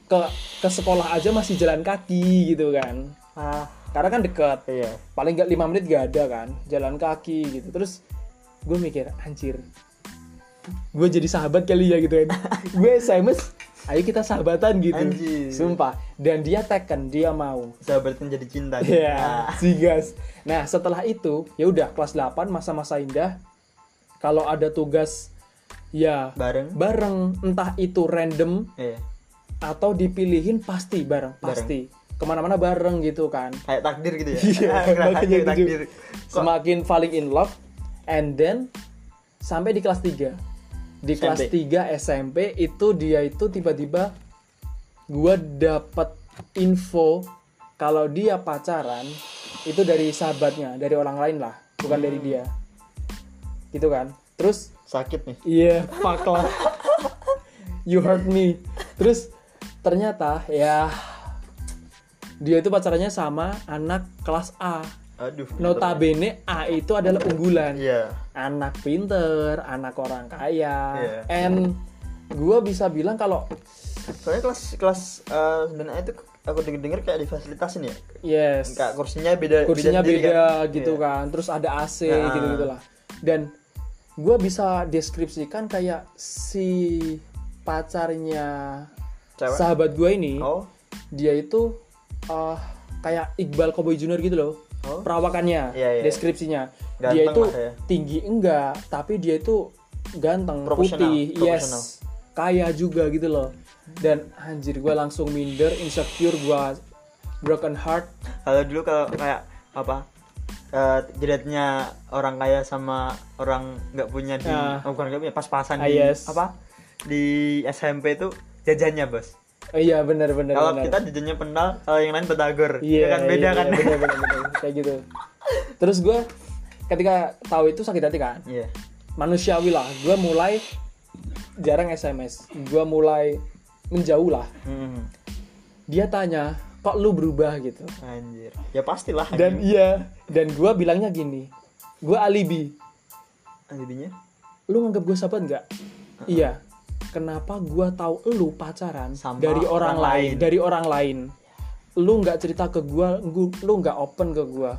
Speaker 2: ke ke sekolah aja masih jalan kaki gitu kan.
Speaker 1: Ah,
Speaker 2: karena kan deket.
Speaker 1: Iya.
Speaker 2: paling nggak lima menit gak ada kan jalan kaki gitu. Terus gue mikir anjir gue jadi sahabat kali ya gitu kan. Gue SMS ayo kita sahabatan gitu
Speaker 1: Anjir.
Speaker 2: sumpah dan dia tekan dia mau
Speaker 1: Sahabatan jadi cinta.
Speaker 2: ya
Speaker 1: Nah,
Speaker 2: si gas nah setelah itu ya udah kelas 8 masa-masa indah kalau ada tugas ya
Speaker 1: bareng.
Speaker 2: bareng entah itu random
Speaker 1: Iya.
Speaker 2: atau dipilihin pasti bareng pasti ke mana-mana bareng gitu kan
Speaker 1: Kayak takdir gitu ya.
Speaker 2: Iya,
Speaker 1: Ah,
Speaker 2: makanya
Speaker 1: aja
Speaker 2: itu
Speaker 1: takdir.
Speaker 2: juga. Semakin falling in love and then sampai di kelas 3. Di
Speaker 1: SMP.
Speaker 2: kelas 3 SMP itu dia itu tiba-tiba gua dapat info kalau dia pacaran itu dari sahabatnya, dari orang lain lah, bukan dari dia. Gitu kan. Terus
Speaker 1: Sakit nih.
Speaker 2: Iya, fuck lah. You hurt me. Terus ternyata ya dia itu pacarannya sama anak kelas A.
Speaker 1: Aduh.
Speaker 2: Notabene A itu adalah unggulan.
Speaker 1: Iya.
Speaker 2: Anak pinter, anak orang kaya.
Speaker 1: Iya.
Speaker 2: And gue bisa bilang kalau
Speaker 1: Soalnya kelas kelas dan itu aku denger denger kayak difasilitasin ya.
Speaker 2: yes,
Speaker 1: Enggak kursinya beda
Speaker 2: kursinya
Speaker 1: sendiri
Speaker 2: beda,
Speaker 1: kan?
Speaker 2: gitu
Speaker 1: Iya.
Speaker 2: kan. Terus ada AC
Speaker 1: Nah.
Speaker 2: gitu gitulah. Dan gue bisa deskripsikan kayak si pacarnya
Speaker 1: Cewek?
Speaker 2: sahabat gue ini
Speaker 1: Oh.
Speaker 2: dia itu eh, kayak Iqbal Cowboy Junior gitu loh
Speaker 1: Oh.
Speaker 2: perawakannya
Speaker 1: Iya, iya.
Speaker 2: deskripsinya
Speaker 1: Ganteng
Speaker 2: dia itu
Speaker 1: ya.
Speaker 2: tinggi enggak tapi dia itu ganteng putih yes kaya juga gitu loh dan anjir gue langsung minder insecure gue broken heart
Speaker 1: Kalau dulu kalau kayak apa? jeratnya orang kaya sama orang nggak punya di
Speaker 2: Ah.
Speaker 1: oh, bukan nggak punya pas-pasan
Speaker 2: Ah,
Speaker 1: di
Speaker 2: yes.
Speaker 1: apa di SMP itu jajannya bos
Speaker 2: oh, iya bener bener
Speaker 1: kalau kita jajannya pendal kalau yang lain batagor
Speaker 2: Iya
Speaker 1: Ya kan? beda
Speaker 2: iya,
Speaker 1: kan?
Speaker 2: iya, bener, bener, bener. kayak gitu. Terus gue ketika tahu itu sakit hati kan?
Speaker 1: Iya.
Speaker 2: Manusiawi lah. Gue mulai jarang SMS gue mulai menjauh lah.
Speaker 1: Hmm.
Speaker 2: dia tanya kok lu berubah? gitu.
Speaker 1: Anjir. Ya pastilah
Speaker 2: dan iya dan gue bilangnya gini gue alibi.
Speaker 1: Alibinya?
Speaker 2: Lu nganggap gue sahabat nggak? Iya kenapa gue tahu lu pacaran
Speaker 1: Sama
Speaker 2: dari orang,
Speaker 1: orang
Speaker 2: lain.
Speaker 1: lain.
Speaker 2: dari orang lain lu nggak cerita ke gue lu nggak open ke gue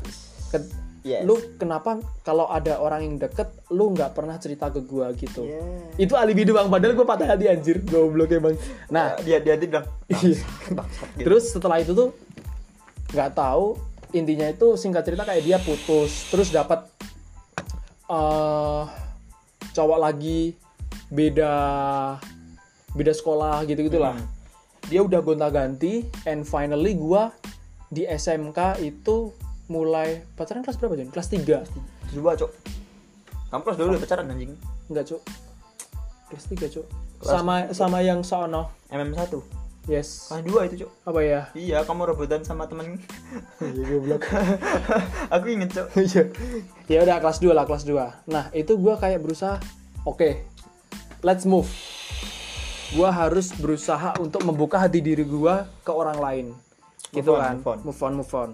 Speaker 1: Yes.
Speaker 2: lu kenapa kalau ada orang yang deket lu nggak pernah cerita ke gue gitu
Speaker 1: Yeah.
Speaker 2: itu alibi doang padahal gue patah hati anjir goblok emang nah
Speaker 1: dia dia dia bilang
Speaker 2: Iya.
Speaker 1: gitu.
Speaker 2: terus setelah itu tuh nggak tahu intinya itu singkat cerita kayak dia putus terus dapat eh cowok lagi beda beda sekolah gitu gitulah
Speaker 1: Hmm.
Speaker 2: dia udah gonta ganti and finally gua di SMK itu mulai pacaran kelas berapa Jon? kelas 3
Speaker 1: Dua, Cok. Kamu kelas dulu pacaran anjing.
Speaker 2: enggak cuk kelas 3 cuk
Speaker 1: Kelas-
Speaker 2: sama sama yang sono
Speaker 1: MM1.
Speaker 2: yes
Speaker 1: Kelas 2 itu, Cok.
Speaker 2: apa ya
Speaker 1: Iya, kamu rebutan sama temen.
Speaker 2: Iya, goblok.
Speaker 1: Aku inget, Cok.
Speaker 2: Iya. ya udah kelas 2 lah kelas 2 nah itu gua kayak berusaha oke let's move gua harus berusaha untuk membuka hati diri gua ke orang lain gitu
Speaker 1: on,
Speaker 2: kan
Speaker 1: move on.
Speaker 2: move on move on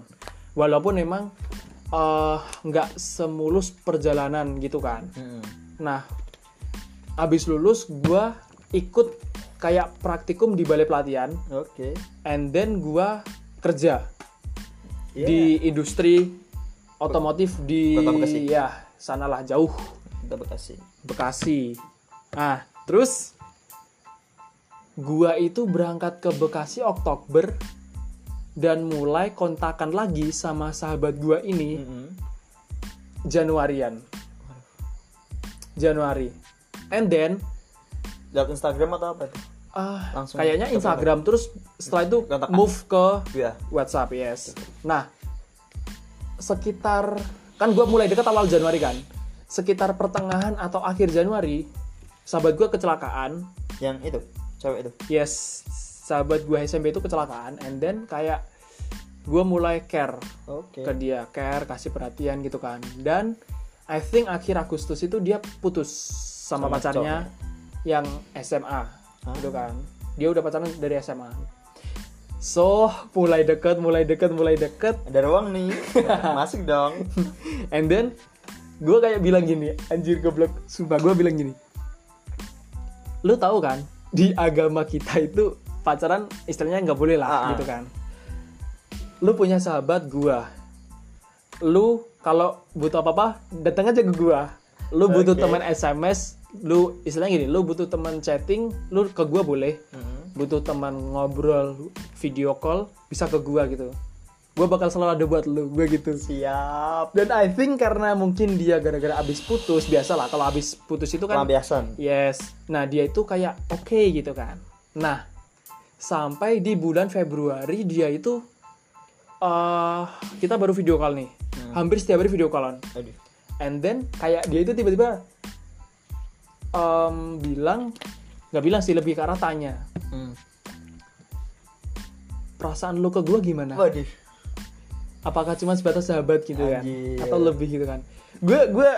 Speaker 2: walaupun memang eh, nggak semulus perjalanan gitu kan
Speaker 1: Hmm.
Speaker 2: nah abis lulus gua ikut kayak praktikum di balai pelatihan
Speaker 1: Oke.
Speaker 2: and then gua kerja
Speaker 1: Iya.
Speaker 2: di industri otomotif di
Speaker 1: Kota Bekasi.
Speaker 2: ya sanalah jauh
Speaker 1: Kita Bekasi.
Speaker 2: Bekasi. Nah, terus gua itu berangkat ke Bekasi Oktober dan mulai kontakan lagi sama sahabat gua ini
Speaker 1: Mm-mm.
Speaker 2: Januarian. Januari. And then
Speaker 1: Lihat Instagram atau apa tuh?
Speaker 2: ah
Speaker 1: Langsung
Speaker 2: kayaknya Instagram terus setelah itu
Speaker 1: Kontakan.
Speaker 2: move ke
Speaker 1: Iya.
Speaker 2: WhatsApp yes. Nah, sekitar kan gue mulai dekat awal Januari kan, sekitar pertengahan atau akhir Januari, sahabat gue kecelakaan.
Speaker 1: Yang itu, cewek itu.
Speaker 2: Yes, sahabat gue SMP itu kecelakaan, and then kayak gue mulai care
Speaker 1: Oke.
Speaker 2: ke dia, care kasih perhatian gitu kan. Dan I think akhir Agustus itu dia putus sama,
Speaker 1: Sama
Speaker 2: pacarnya yang SMA gitu kan. Dia udah pacaran dari SMA. So, mulai deket, mulai deket, mulai deket.
Speaker 1: Ada ruang nih. Masuk dong.
Speaker 2: And then gue kayak bilang gini, anjir goblok, sumpah gue bilang gini. Lu tahu kan, di agama kita itu pacaran istilahnya nggak boleh lah
Speaker 1: Ah, ah.
Speaker 2: gitu kan. Lu punya sahabat gua. Lu kalau butuh apa-apa datang aja ke gua. Lu butuh teman SMS, lu istilahnya gini, lu butuh teman chatting, lu ke gua boleh.
Speaker 1: Mm-mm.
Speaker 2: Butuh teman ngobrol, video call, bisa ke gua gitu. Gua bakal selalu ada buat lu, gua gitu.
Speaker 1: Siap.
Speaker 2: Dan I think karena mungkin dia gara-gara abis putus, biasalah kalau abis putus itu kan
Speaker 1: Pelampiasan.
Speaker 2: Yes. Nah, dia itu kayak oke gitu kan. Nah, sampai di bulan Februari dia itu eh kita baru video call nih. Hampir setiap hari video callan.
Speaker 1: Aduh.
Speaker 2: And then kayak dia itu tiba-tiba em, bilang nggak bilang sih lebih ke arah tanya
Speaker 1: Hmm.
Speaker 2: perasaan lu ke gue gimana?
Speaker 1: Waduh.
Speaker 2: Apakah cuma sebatas sahabat gitu kan?
Speaker 1: Anjir.
Speaker 2: Atau lebih gitu kan? Gue gue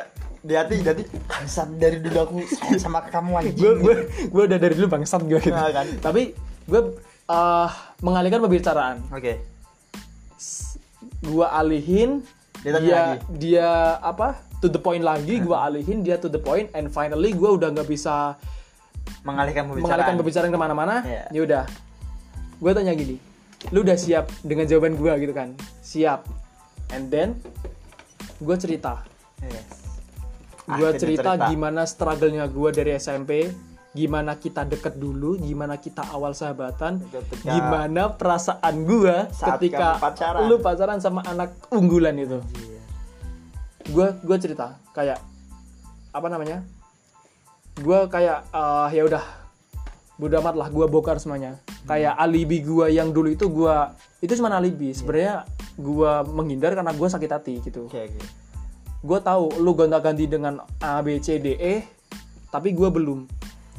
Speaker 1: Di hati, di hati. Bangsat dari dulu aku sayang sama kamu anjing.
Speaker 2: gue gue gue udah dari dulu bangsat gue gitu.
Speaker 1: Nah, kan.
Speaker 2: Tapi gue eh, mengalihkan pembicaraan.
Speaker 1: Oke.
Speaker 2: Gua alihin
Speaker 1: Dia
Speaker 2: dia
Speaker 1: lagi.
Speaker 2: dia apa to the point lagi gua alihin dia to the point and finally gua udah nggak bisa
Speaker 1: Mengalihkan pembicaraan.
Speaker 2: mengalihkan pembicaraan ke mana-mana
Speaker 1: Iya.
Speaker 2: ya udah gue tanya gini lu udah siap dengan jawaban gua gitu kan? Siap. And then gue cerita.
Speaker 1: Yes.
Speaker 2: gue
Speaker 1: Akhirnya
Speaker 2: cerita, gimana struggle-nya gue dari SMP gimana kita deket dulu gimana kita awal sahabatan
Speaker 1: Ketika-
Speaker 2: gimana perasaan gue ketika
Speaker 1: pacaran.
Speaker 2: lu pacaran sama anak unggulan itu.
Speaker 1: Iya.
Speaker 2: gue gue cerita kayak apa namanya? Gue kayak eh, ya udah bodo amat lah gue bongkar semuanya kayak alibi gue yang dulu itu gue itu cuma alibi sebenarnya gue menghindar karena gue sakit hati gitu
Speaker 1: Oke, oke.
Speaker 2: gue tahu lu gonta ganti dengan A B C D E tapi gue belum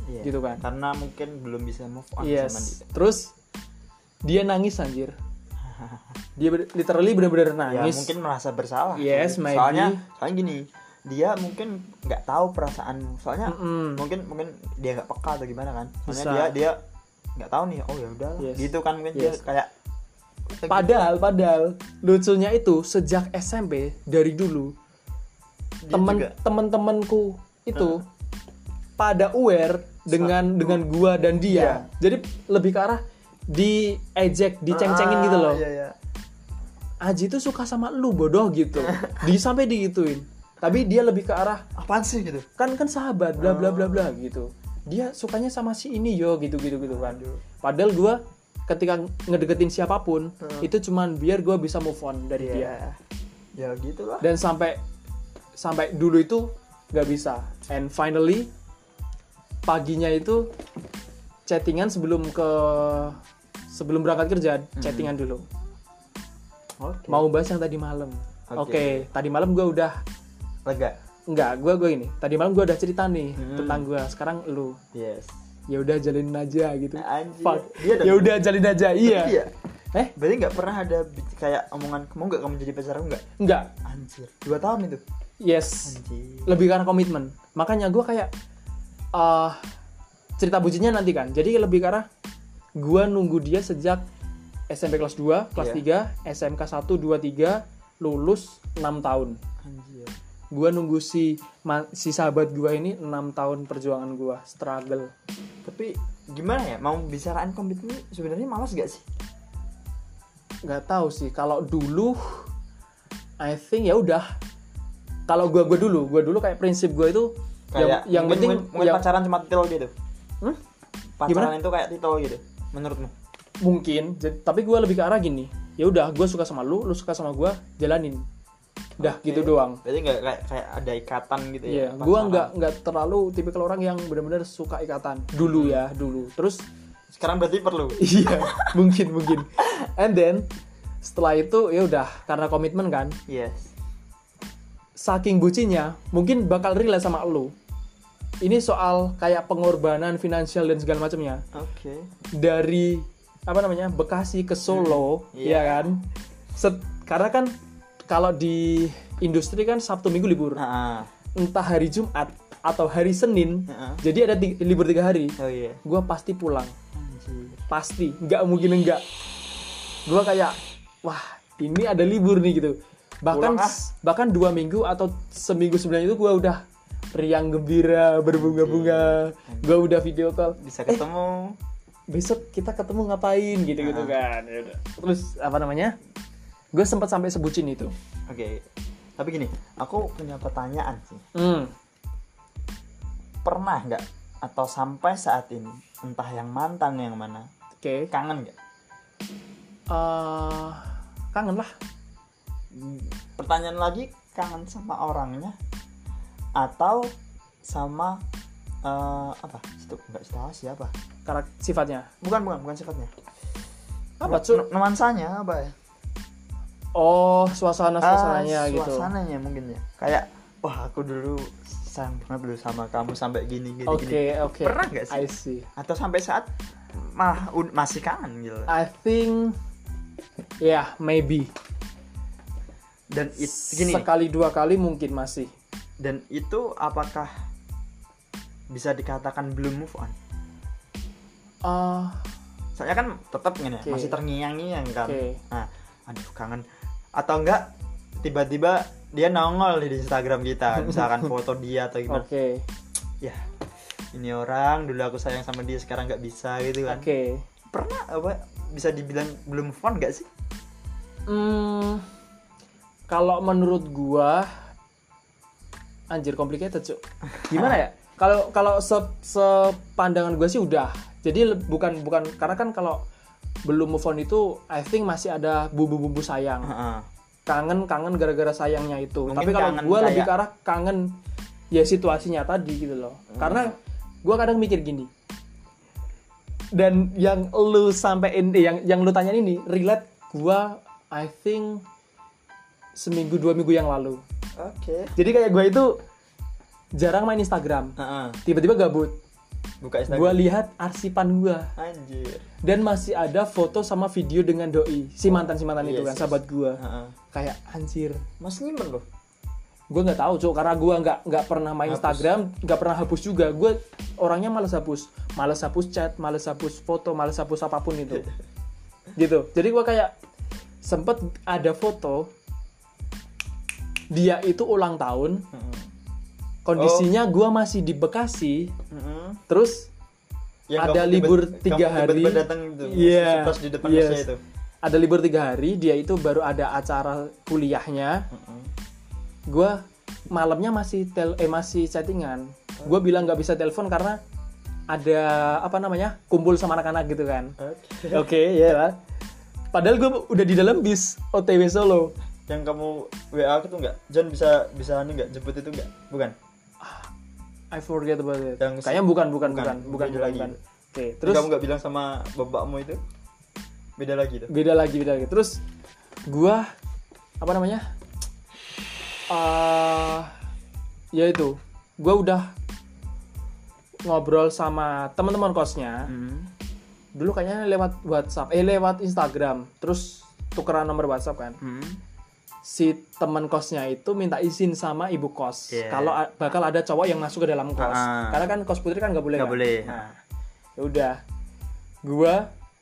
Speaker 1: Iya.
Speaker 2: Gitu kan.
Speaker 1: Karena mungkin belum bisa move on sama
Speaker 2: yes
Speaker 1: dia.
Speaker 2: terus dia nangis anjir dia ber- literally bener-bener
Speaker 1: Ya
Speaker 2: nangis
Speaker 1: mungkin merasa bersalah.
Speaker 2: Yes, maybe.
Speaker 1: Soalnya, soalnya gini, dia mungkin nggak tahu perasaanmu. Soalnya
Speaker 2: Mm-mm.
Speaker 1: mungkin mungkin dia nggak peka atau gimana kan. Soalnya
Speaker 2: Bisa.
Speaker 1: dia dia nggak tahu nih. Oh ya udah.
Speaker 2: Yes.
Speaker 1: Gitu kan mungkin
Speaker 2: Yes.
Speaker 1: dia kayak
Speaker 2: Padahal, padahal lucunya itu sejak SMP dari dulu
Speaker 1: Dia
Speaker 2: temen
Speaker 1: juga.
Speaker 2: temen-temenku itu pada aware dengan dengan gua dan dia. Jadi lebih ke arah diejek, diceng-cengin
Speaker 1: Ah,
Speaker 2: gitu loh.
Speaker 1: Iya, iya.
Speaker 2: Aji tuh suka sama lu bodoh gitu. Di sampai digituin. Tapi dia lebih ke arah
Speaker 1: Apaan sih gitu?
Speaker 2: kan kan sahabat bla bla bla bla gitu. Dia sukanya sama si ini yo gitu gitu gitu kan. Padahal gua ketika ngedeketin siapa pun
Speaker 1: Hmm.
Speaker 2: itu cuman biar gue bisa move on dari dia.
Speaker 1: Ya gitulah.
Speaker 2: Dan sampai sampai dulu itu nggak bisa. And finally paginya itu chattingan sebelum ke sebelum berangkat kerja chattingan dulu.
Speaker 1: Oke.
Speaker 2: Mau bahas yang tadi malam. Oke.
Speaker 1: Oke.
Speaker 2: tadi malam gue udah
Speaker 1: lega
Speaker 2: enggak gue gue ini. Tadi malam gue udah cerita nih
Speaker 1: Hmm.
Speaker 2: tentang gue sekarang lu.
Speaker 1: Yes.
Speaker 2: Ya udah jalin aja gitu.
Speaker 1: Anjir.
Speaker 2: Fuck.
Speaker 1: Dia
Speaker 2: ya udah jalin aja iya.
Speaker 1: iya.
Speaker 2: Eh?
Speaker 1: Berarti nggak pernah ada kayak omongan kamu nggak kamu jadi pacar aku nggak?
Speaker 2: Enggak
Speaker 1: anjir. Dua tahun itu?
Speaker 2: Yes.
Speaker 1: Anjir.
Speaker 2: Lebih karena komitmen. Makanya gue kayak eh cerita bucinnya nanti kan. Jadi lebih karena gue nunggu dia sejak SMP kelas 2 kelas
Speaker 1: Iya.
Speaker 2: 3 SMK 1 2 3 lulus 6 tahun.
Speaker 1: Anjir
Speaker 2: gue nunggu si si sahabat gue ini 6 tahun perjuangan gue struggle.
Speaker 1: Tapi gimana ya mau bicarain komitmen sebenarnya malas gak sih?
Speaker 2: Nggak tahu sih kalau dulu I think ya udah. Kalau gue gue dulu gue dulu kayak prinsip gue itu
Speaker 1: kayak
Speaker 2: yang, yang penting
Speaker 1: mungkin, mungkin
Speaker 2: yang-
Speaker 1: pacaran cuma titel gitu
Speaker 2: Hmm?
Speaker 1: pacaran itu kayak titel gitu menurutmu?
Speaker 2: Mungkin tapi gue lebih ke arah gini. Ya udah gue suka sama lu lu suka sama gue jalanin dah
Speaker 1: Oke.
Speaker 2: gitu doang
Speaker 1: berarti nggak kayak kayak ada ikatan gitu ya
Speaker 2: Iya, gue nggak nggak terlalu tipikal orang yang benar-benar suka ikatan dulu ya dulu. Terus
Speaker 1: sekarang berarti perlu
Speaker 2: iya mungkin mungkin. And then setelah itu ya udah karena komitmen kan,
Speaker 1: yes
Speaker 2: saking bucinya mungkin bakal relate sama lu. Ini soal kayak pengorbanan finansial dan segala macamnya
Speaker 1: oke
Speaker 2: dari apa namanya Bekasi ke Solo,
Speaker 1: Hmm, iya.
Speaker 2: ya kan? Set- karena kan kalau di industri kan Sabtu Minggu libur,
Speaker 1: nah,
Speaker 2: entah hari Jumat atau hari Senin,
Speaker 1: Heeh.
Speaker 2: jadi ada ti- libur tiga hari.
Speaker 1: oh iya
Speaker 2: Gue pasti pulang,
Speaker 1: anjir
Speaker 2: pasti, nggak mungkin enggak. Gue kayak, wah ini ada libur nih gitu. Bahkan
Speaker 1: Pulang ah.
Speaker 2: bahkan dua minggu atau seminggu sebelum itu gue udah riang gembira berbunga-bunga. Gue udah video call.
Speaker 1: bisa ketemu
Speaker 2: Besok kita ketemu ngapain gitu-gitu
Speaker 1: Ah.
Speaker 2: kan. Ya. Terus apa namanya? Gue sempat sampai sebutin itu.
Speaker 1: oke tapi gini aku punya pertanyaan sih
Speaker 2: Hmm.
Speaker 1: pernah nggak atau sampai saat ini entah yang mantan yang mana
Speaker 2: Oke.
Speaker 1: kangen nggak
Speaker 2: Eh, kangen lah.
Speaker 1: pertanyaan lagi kangen sama orangnya atau sama eh, apa situ nggak situasi apa
Speaker 2: Karak sifatnya.
Speaker 1: bukan bukan bukan sifatnya
Speaker 2: Apa?
Speaker 1: Nu- nuansanya apa ya
Speaker 2: Oh, suasana suasananya
Speaker 1: Ah,
Speaker 2: gitu.
Speaker 1: suasananya mungkin ya kayak wah aku dulu sayang banget dulu sama kamu sampai gini gini
Speaker 2: Oke,
Speaker 1: gini
Speaker 2: oke.
Speaker 1: Pernah nggak sih?
Speaker 2: I see.
Speaker 1: atau sampai saat mah ud- masih kangen gitu
Speaker 2: I think ya maybe
Speaker 1: dan it, gini
Speaker 2: sekali dua kali mungkin masih.
Speaker 1: dan itu apakah bisa dikatakan belum move on
Speaker 2: Ah,
Speaker 1: soalnya kan tetap gini
Speaker 2: Oke.
Speaker 1: masih terngiang-ngiang kan
Speaker 2: Oke.
Speaker 1: nah aduh kangen atau enggak tiba-tiba dia nongol di Instagram kita misalkan foto dia atau gimana
Speaker 2: Oke.
Speaker 1: ya ini orang dulu aku sayang sama dia sekarang nggak bisa gitu kan
Speaker 2: Oke.
Speaker 1: pernah apa bisa dibilang belum move on gak sih
Speaker 2: Hmm, kalau menurut gua anjir complicated, Cuk. Gimana ya? Kalau kalau se sepandangan gua sih udah. Jadi bukan bukan karena kan kalau belum move on itu I think masih ada bumbu-bumbu sayang.
Speaker 1: Heeh.
Speaker 2: kangen kangen gara-gara sayangnya itu
Speaker 1: Mungkin
Speaker 2: tapi kalau gue lebih ke arah kangen ya situasinya tadi gitu loh
Speaker 1: Hmm.
Speaker 2: karena gue kadang mikir gini dan yang lu sampein eh, yang yang lu tanya ini relate gue I think seminggu dua minggu yang lalu
Speaker 1: oke
Speaker 2: jadi kayak gue itu jarang main Instagram
Speaker 1: Heeh.
Speaker 2: tiba-tiba gabut
Speaker 1: buka
Speaker 2: gue
Speaker 1: Instagram
Speaker 2: lihat arsipan gue
Speaker 1: anjir.
Speaker 2: Dan masih ada foto sama video dengan doi si mantan si mantan itu
Speaker 1: Yes,
Speaker 2: kan
Speaker 1: yes.
Speaker 2: sahabat gue
Speaker 1: Heeh.
Speaker 2: kayak anjir.
Speaker 1: Mas nyimpen loh.
Speaker 2: Gue nggak tahu cok karena gue nggak nggak pernah main
Speaker 1: Hapus.
Speaker 2: Instagram nggak pernah hapus juga. Gue orangnya males hapus. Males hapus chat males hapus foto males hapus apa pun itu. Gitu. Jadi gue kayak sempet ada foto dia itu ulang tahun.
Speaker 1: Heeh.
Speaker 2: Kondisinya gue masih di Bekasi
Speaker 1: Heeh.
Speaker 2: terus
Speaker 1: Yang
Speaker 2: Ada
Speaker 1: kamu
Speaker 2: libur
Speaker 1: tiba-
Speaker 2: tiga
Speaker 1: kamu
Speaker 2: hari.
Speaker 1: tiba-tiba datang gitu
Speaker 2: Iya,
Speaker 1: pas di depan
Speaker 2: yes.
Speaker 1: itu
Speaker 2: ada libur tiga hari dia itu baru ada acara kuliahnya
Speaker 1: Heeh.
Speaker 2: gue malamnya masih tel eh masih chattingan gue bilang nggak bisa telepon karena ada apa namanya kumpul sama anak-anak gitu kan
Speaker 1: Oke.
Speaker 2: oke ya lah padahal gue udah di dalam bis OTW Solo
Speaker 1: Yang kamu WA tuh nggak, John bisa bisa anu nggak jemput itu nggak? Bukan.
Speaker 2: I forget about it
Speaker 1: Yang-
Speaker 2: kayaknya bukan bukan
Speaker 1: bukan,
Speaker 2: bukan bukan bukan,
Speaker 1: lagi.
Speaker 2: bukan. oke
Speaker 1: Terus
Speaker 2: terus
Speaker 1: kamu nggak bilang sama bapakmu itu? Beda lagi tuh.
Speaker 2: beda lagi beda lagi terus gua apa namanya eh ya itu gua udah ngobrol sama teman-teman kosnya
Speaker 1: Hmm.
Speaker 2: dulu kayaknya lewat WhatsApp eh lewat Instagram terus tukeran nomor WhatsApp kan
Speaker 1: Hmm.
Speaker 2: Si teman kosnya itu minta izin sama ibu kos
Speaker 1: Yeah.
Speaker 2: kalau bakal ada cowok yang masuk ke dalam kos
Speaker 1: Ah.
Speaker 2: karena kan kos putri kan nggak boleh
Speaker 1: Nggak
Speaker 2: kan?
Speaker 1: boleh.
Speaker 2: nah ya udah gua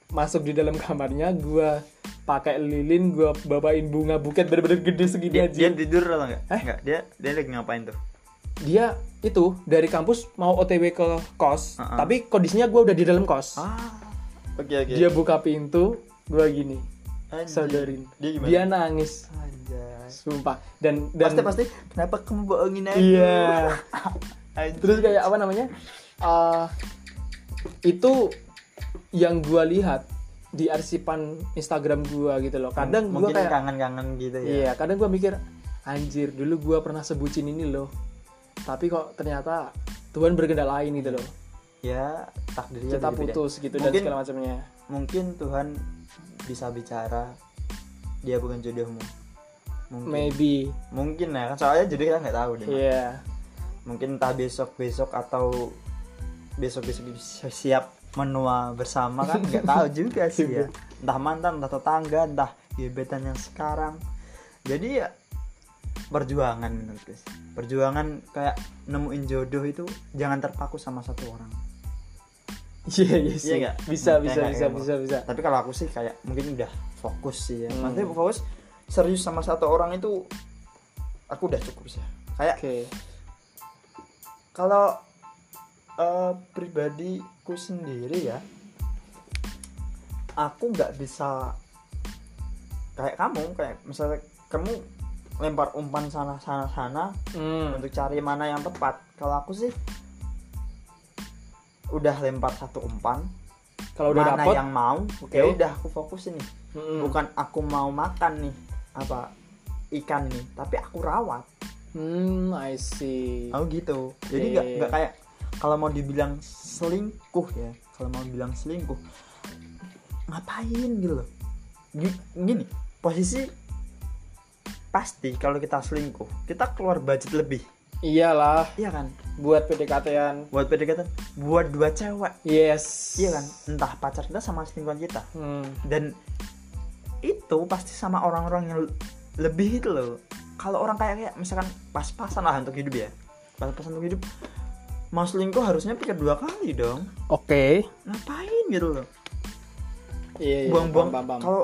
Speaker 2: masuk di dalam kamarnya gua pakai lilin gua bawain bunga buket bener-bener gede segini
Speaker 1: Dia,
Speaker 2: aja
Speaker 1: dia tidur atau enggak?
Speaker 2: Eh?
Speaker 1: Enggak, dia dia lagi ngapain tuh?
Speaker 2: dia itu dari kampus mau OTW ke kos
Speaker 1: ah.
Speaker 2: tapi kondisinya gua udah di dalam kos
Speaker 1: Ah. Oke oke.
Speaker 2: dia buka pintu gua gini
Speaker 1: Anjir.
Speaker 2: saudarin
Speaker 1: Dia gimana?
Speaker 2: dia nangis
Speaker 1: Anjay.
Speaker 2: sumpah dan dan
Speaker 1: Pasti pasti kenapa kamu bohongin aku?
Speaker 2: Iya. Terus kayak apa namanya? eh itu yang gua lihat di arsipan Instagram gua gitu loh. Kadang gua
Speaker 1: mungkin
Speaker 2: kayak
Speaker 1: kangen-kangen gitu ya.
Speaker 2: iya, kadang gua mikir anjir, dulu gua pernah sebutin ini loh. Tapi kok ternyata Tuhan berkehendak lain gitu loh.
Speaker 1: Ya, takdirnya
Speaker 2: Kita putus gitu dan
Speaker 1: Mungkin-
Speaker 2: segala macamnya.
Speaker 1: Mungkin Tuhan bisa bicara dia bukan jodohmu. Mungkin.
Speaker 2: Maybe.
Speaker 1: Mungkin ya, kan soalnya jodoh kita nggak tahu deh.
Speaker 2: Iya.
Speaker 1: Mungkin entah besok-besok atau besok-besok siap menua bersama kan nggak tahu juga sih ya. Entah mantan, entah tetangga, entah gebetan yang sekarang. Jadi ya perjuangan menurutku sih. Perjuangan kayak nemuin jodoh itu jangan terpaku sama satu orang.
Speaker 2: Iya, iya sih.
Speaker 1: Iya?
Speaker 2: Bisa, bisa, bisa,
Speaker 1: kayak
Speaker 2: bisa, bisa.
Speaker 1: Tapi kalau aku sih kayak mungkin udah fokus sih ya.
Speaker 2: Hmm.
Speaker 1: Maksudnya fokus serius sama satu orang itu aku udah cukup sih. Kayak
Speaker 2: Oke.
Speaker 1: kalau eh, pribadiku sendiri ya aku nggak bisa kayak kamu kayak misalnya kamu lempar umpan sana sana sana
Speaker 2: Hmm.
Speaker 1: untuk cari mana yang tepat kalau aku sih udah lempar satu umpan
Speaker 2: Kalau udah
Speaker 1: mana
Speaker 2: dapet,
Speaker 1: yang mau
Speaker 2: Oke.
Speaker 1: ya udah aku fokus ini
Speaker 2: mm,
Speaker 1: bukan aku mau makan nih apa ikan nih tapi aku rawat
Speaker 2: Hmm, I see.
Speaker 1: Oh gitu. Jadi nggak nggak kayak kalau mau dibilang selingkuh ya, kalau mau bilang selingkuh ngapain gitu loh. Gi- Gini, posisi pasti kalau kita selingkuh, kita keluar budget lebih.
Speaker 2: Iyalah,
Speaker 1: Iya kan?
Speaker 2: buat PDKT-an.
Speaker 1: Buat PDKT buat dua cewek.
Speaker 2: Yes.
Speaker 1: Iya kan? Entah pacar kita sama selingkuhan kita.
Speaker 2: Hmm.
Speaker 1: Dan itu pasti sama orang-orang yang lebih itu loh. Kalau orang kayak kayak misalkan pas-pasan lah untuk hidup ya. Pas-pasan untuk hidup mau selingkuh harusnya pikir dua kali dong.
Speaker 2: Oke.
Speaker 1: Ngapain gitu loh.
Speaker 2: Iya, iya.
Speaker 1: Buang-buang
Speaker 2: paham, paham.
Speaker 1: kalau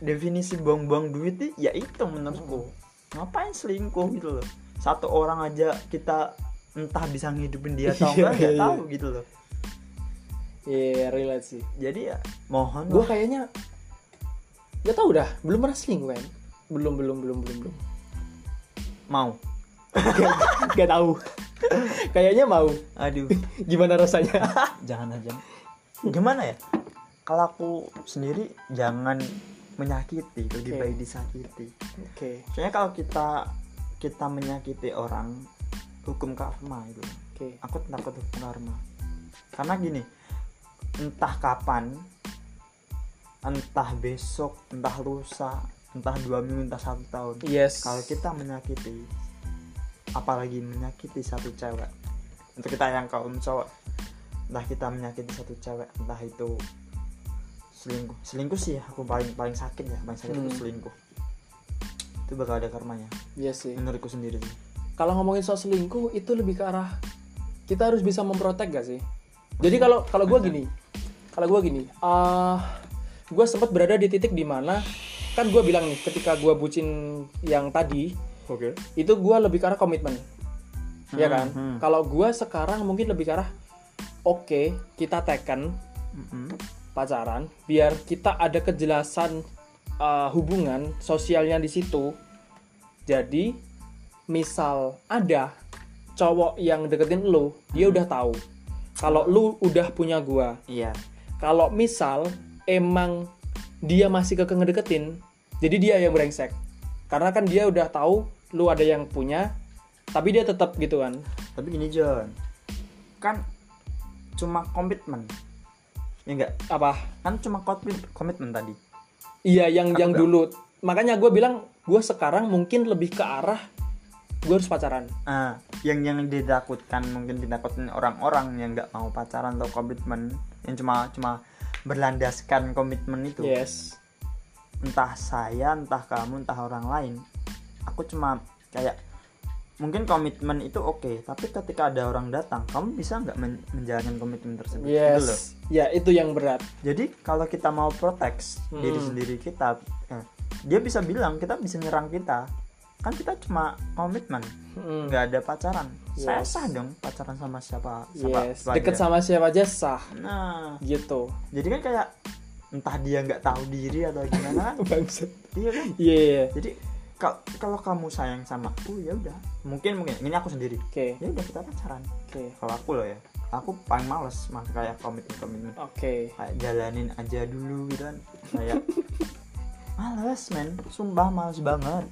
Speaker 1: definisi buang-buang duit nih, ya itu menurutku. Ngapain selingkuh gitu loh. Satu orang aja kita entah bisa ngidupin dia atau
Speaker 2: Iya,
Speaker 1: enggak nggak
Speaker 2: iya.
Speaker 1: tahu gitu loh.
Speaker 2: Iya, relate sih.
Speaker 1: Jadi ya mohon
Speaker 2: Gue kayaknya gak tau dah, belum pernah selingkuh kan? Belum, belum, belum, belum, belum.
Speaker 1: mau.
Speaker 2: gak tahu. kayaknya mau.
Speaker 1: Aduh.
Speaker 2: Gimana rasanya?
Speaker 1: jangan aja gimana ya kalau aku sendiri jangan menyakiti lebih
Speaker 2: Oke.
Speaker 1: baik disakiti
Speaker 2: Oke.
Speaker 1: soalnya kalau kita kita menyakiti orang hukum karma itu
Speaker 2: Oke.
Speaker 1: aku takut hukum karma karena gini entah kapan entah besok entah lusa entah dua minggu entah satu tahun
Speaker 2: Yes.
Speaker 1: kalau kita menyakiti apalagi menyakiti satu cewek untuk kita yang kaum cowok entah kita menyakiti satu cewek entah itu selingkuh selingkuh sih aku paling paling sakit ya paling sakit itu
Speaker 2: Hmm.
Speaker 1: selingkuh itu bakal ada karmanya.
Speaker 2: Iya sih.
Speaker 1: menurutku sendiri.
Speaker 2: Kalau ngomongin soal selingkuh itu lebih ke arah kita harus bisa memprotek gak sih? Jadi kalau kalau gue gini, kalau gue gini, ah gue sempat berada di titik di mana kan gue bilang nih ketika gue bucin yang tadi
Speaker 1: oke.
Speaker 2: itu gue lebih ke arah komitmen. Ya kan?
Speaker 1: Hmm.
Speaker 2: kalau gue sekarang mungkin lebih ke arah oke kita teken pacaran biar kita ada kejelasan uh, hubungan sosialnya di situ. Jadi misal ada cowok yang deketin lo dia udah tahu kalau lu udah punya gua.
Speaker 1: Iya.
Speaker 2: Kalau misal emang dia masih keke ngedeketin jadi dia yang brengsek. Karena kan dia udah tahu lu ada yang punya tapi dia tetap gitu kan.
Speaker 1: Tapi gini John. Kan cuma komitmen. Ya enggak
Speaker 2: apa?
Speaker 1: Kan cuma komitmen tadi
Speaker 2: iya yang yang dulu. Makanya gue bilang gue sekarang mungkin lebih ke arah gue harus pacaran.
Speaker 1: Ah yang yang ditakutkan mungkin ditakutin orang-orang yang nggak mau pacaran atau komitmen yang cuma cuma berlandaskan komitmen itu.
Speaker 2: Yes.
Speaker 1: Entah saya entah kamu entah orang lain. Aku cuma kayak mungkin komitmen itu oke tapi ketika ada orang datang kamu bisa nggak men- menjalankan komitmen tersebut? Gitu loh.
Speaker 2: yes ya itu yang berat.
Speaker 1: Jadi kalau kita mau protect diri
Speaker 2: Hmm.
Speaker 1: sendiri kita eh, dia bisa bilang kita bisa nyerang kita. Kan kita cuma komitmen
Speaker 2: Mm.
Speaker 1: nggak ada pacaran. Saya
Speaker 2: Yes.
Speaker 1: sah dong pacaran sama siapa siapa
Speaker 2: yes. deket sama siapa aja sah.
Speaker 1: Nah.
Speaker 2: Gitu.
Speaker 1: Jadi kan kayak entah dia nggak tahu diri atau gimana kan. Iya kan?
Speaker 2: Iya iya.
Speaker 1: jadi kalau kamu sayang sama aku ya udah. Mungkin mungkin. Ini aku sendiri.
Speaker 2: Oke.
Speaker 1: Ya udah kita pacaran.
Speaker 2: Oke.
Speaker 1: Kalau aku loh ya. Aku paling males mas kayak komitmen komitmen
Speaker 2: oke.
Speaker 1: Kayak jalanin aja dulu gitu kan. Kayak males men. Sumpah males banget.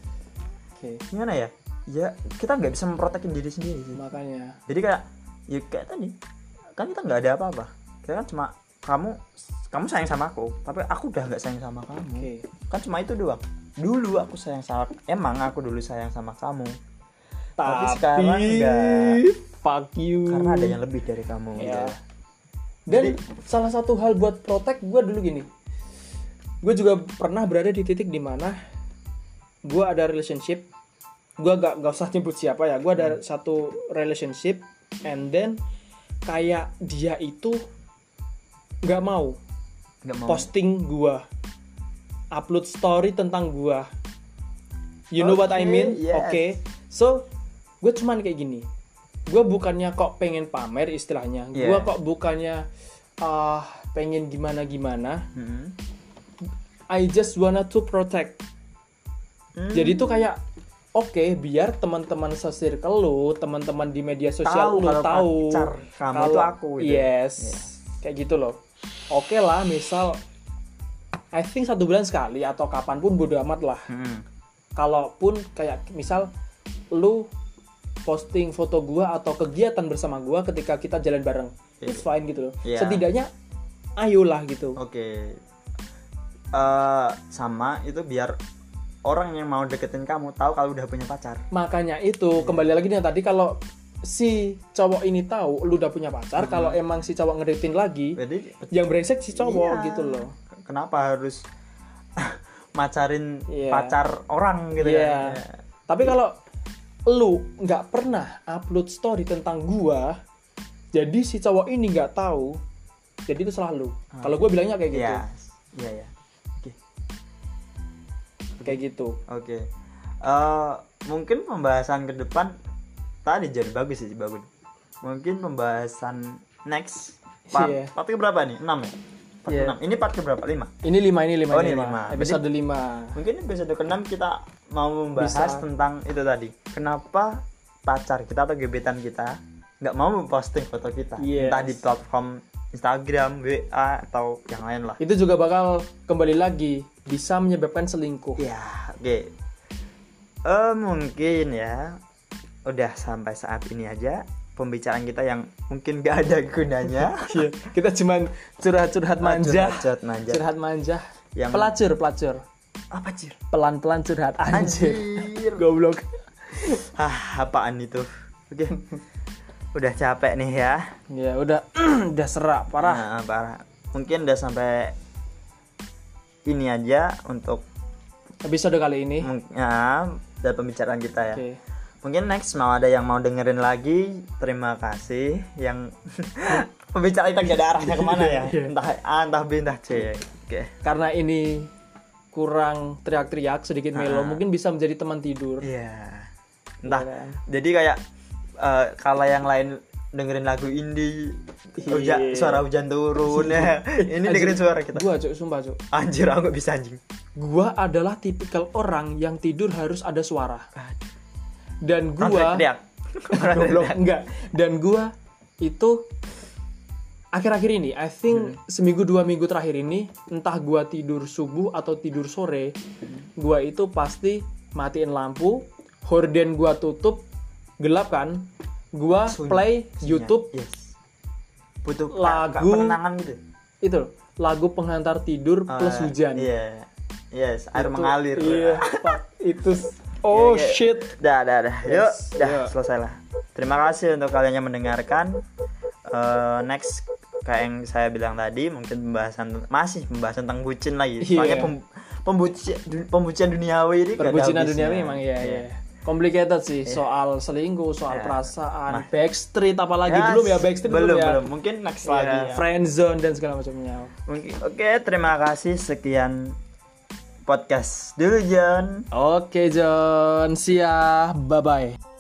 Speaker 2: Oke.
Speaker 1: Gimana ya? Ya kita nggak bisa memprotekin diri sendiri sih.
Speaker 2: Makanya.
Speaker 1: Jadi kayak ya kayak tadi kan kita nggak ada apa-apa. Kita kan cuma kamu kamu sayang sama aku tapi aku udah nggak sayang sama kamu.
Speaker 2: Oke.
Speaker 1: Kan cuma itu doang dulu aku sayang sama emang aku dulu sayang sama kamu. Tapi sekarang enggak.
Speaker 2: fuck you.
Speaker 1: Karena ada yang lebih dari kamu gitu.
Speaker 2: ya dan salah satu hal buat protect gue dulu gini. Gue juga pernah berada di titik di mana gue ada relationship. Gue gak, gak usah nyebut siapa ya. Gue ada satu relationship and then kayak dia itu nggak mau
Speaker 1: nggak mau.
Speaker 2: posting gua upload story tentang gua you know what I mean
Speaker 1: yes.
Speaker 2: oke so gue cuman kayak gini gue bukannya kok pengen pamer istilahnya gue
Speaker 1: Yeah.
Speaker 2: kok bukannya ah pengen gimana gimana
Speaker 1: Hmm.
Speaker 2: I just wanna to protect
Speaker 1: Hmm.
Speaker 2: jadi itu kayak oke biar teman-teman se-circle lu teman-teman di media sosial
Speaker 1: Tahu
Speaker 2: lu tahu
Speaker 1: pacar kamu
Speaker 2: kalau-
Speaker 1: itu aku gitu.
Speaker 2: yes
Speaker 1: Iya.
Speaker 2: kayak gitu loh oke lah misal I think satu bulan sekali atau kapan pun bodo amat lah
Speaker 1: Hmm.
Speaker 2: kalaupun kayak misal lu posting foto gua atau kegiatan bersama gua ketika kita jalan bareng
Speaker 1: Iya.
Speaker 2: it's fine gitu loh
Speaker 1: Iya.
Speaker 2: setidaknya ayolah gitu
Speaker 1: Oke. Eh, sama itu biar orang yang mau deketin kamu tahu kalau udah punya pacar.
Speaker 2: makanya
Speaker 1: Iya.
Speaker 2: itu kembali lagi nih tadi kalau si cowok ini tahu lu udah punya pacar
Speaker 1: Hmm.
Speaker 2: kalau emang si cowok ngedeketin lagi
Speaker 1: Jadi
Speaker 2: yang brengsek si cowok
Speaker 1: iya.
Speaker 2: gitu loh
Speaker 1: Kenapa harus macarin
Speaker 2: Iya.
Speaker 1: pacar orang gitu
Speaker 2: Iya.
Speaker 1: ya?
Speaker 2: tapi kalau lu nggak pernah upload story tentang gua jadi si cowok ini nggak tahu jadi itu salah lu kalau gue bilangnya kayak gitu
Speaker 1: Iya. Iya ya. Oke.
Speaker 2: kayak gitu
Speaker 1: Oke. Eh, mungkin pembahasan ke depan tadi jadi bagus sih bagus. Mungkin pembahasan next part
Speaker 2: Iya.
Speaker 1: part berapa nih? 6 ya? Part
Speaker 2: Iya.
Speaker 1: ke-6. Ini part ke berapa? 5.
Speaker 2: ini lima ini lima
Speaker 1: Oh,
Speaker 2: ini
Speaker 1: ini
Speaker 2: lima.
Speaker 1: lima.
Speaker 2: episode lima
Speaker 1: Mungkin episode ke-6 kita mau membahas
Speaker 2: Bisa.
Speaker 1: tentang itu tadi. Kenapa pacar kita atau gebetan kita nggak mau memposting foto kita?
Speaker 2: Yes.
Speaker 1: Entah di platform Instagram, WA atau yang lain lah.
Speaker 2: itu juga bakal kembali lagi bisa menyebabkan selingkuh
Speaker 1: Ya, oke. Eh mungkin ya udah sampai saat ini aja pembicaraan kita yang mungkin gak ada gunanya.
Speaker 2: Iya, kita cuman curhat-curhat manja
Speaker 1: Curhat manja.
Speaker 2: curhat manja
Speaker 1: Yang-
Speaker 2: pelacur pelacur
Speaker 1: Apa cir?
Speaker 2: pelan-pelan curhat anjir
Speaker 1: Anjir.
Speaker 2: goblok
Speaker 1: Ah, apaan itu? Oke. Udah capek nih ya.
Speaker 2: ya udah udah serak parah
Speaker 1: Nah, parah. Mungkin udah sampai ini aja untuk
Speaker 2: episode kali ini
Speaker 1: ya, dari pembicaraan kita ya.
Speaker 2: oke
Speaker 1: Mungkin next mau ada yang mau dengerin lagi, terima kasih. Yang pembicaraan kita gak ada arahnya ke mana ya?
Speaker 2: Iya.
Speaker 1: Entah A, entah B, entah C. Oke.
Speaker 2: karena ini kurang teriak-teriak sedikit melo
Speaker 1: Ah.
Speaker 2: mungkin bisa menjadi teman tidur
Speaker 1: Iya. Entah.
Speaker 2: Iya kan?
Speaker 1: Jadi kayak eh, kalau yang lain dengerin lagu indie, hujan,
Speaker 2: Iya.
Speaker 1: suara hujan turun ya. Ini
Speaker 2: Anjir,
Speaker 1: dengerin suara kita.
Speaker 2: gua cuk sumpah cuk
Speaker 1: Anjir, aku bisa anjing.
Speaker 2: gua adalah tipikal orang yang tidur harus ada suara dan gua Goblok, enggak dan gua itu akhir-akhir ini I think seminggu dua minggu terakhir ini entah gua tidur subuh atau tidur sore gua itu pasti matiin lampu horden gua tutup gelap kan gua
Speaker 1: Sunyi.
Speaker 2: play
Speaker 1: Sinyal.
Speaker 2: YouTube
Speaker 1: yes. butuh
Speaker 2: Lagu.
Speaker 1: penenangan gitu
Speaker 2: itu lagu pengantar tidur plus
Speaker 1: Ah,
Speaker 2: hujan
Speaker 1: iya yes air
Speaker 2: Itu-
Speaker 1: mengalir
Speaker 2: iya Pak. itu oh
Speaker 1: Iya, iya.
Speaker 2: shit
Speaker 1: dah dah dah yuk
Speaker 2: Yes,
Speaker 1: dah
Speaker 2: iya.
Speaker 1: selesai lah terima kasih untuk kalian yang mendengarkan Eh, next kayak yang saya bilang tadi mungkin pembahasan masih pembahasan tentang bucin lagi soalnya
Speaker 2: Iya.
Speaker 1: pem, pembuci- du- pembucian duniawi ini
Speaker 2: perbucinan
Speaker 1: habisnya.
Speaker 2: dunia memang iya
Speaker 1: Iya.
Speaker 2: iya complicated sih soal selingkuh soal
Speaker 1: Iya.
Speaker 2: perasaan
Speaker 1: Nah.
Speaker 2: backstreet apalagi
Speaker 1: Yes,
Speaker 2: belum ya backstreet
Speaker 1: belum
Speaker 2: ya
Speaker 1: belum mungkin next
Speaker 2: Iya,
Speaker 1: lagi ya.
Speaker 2: friendzone dan segala macamnya
Speaker 1: Mungkin oke terima kasih sekian podcast dulu John.
Speaker 2: Oke John. See ya. Bye bye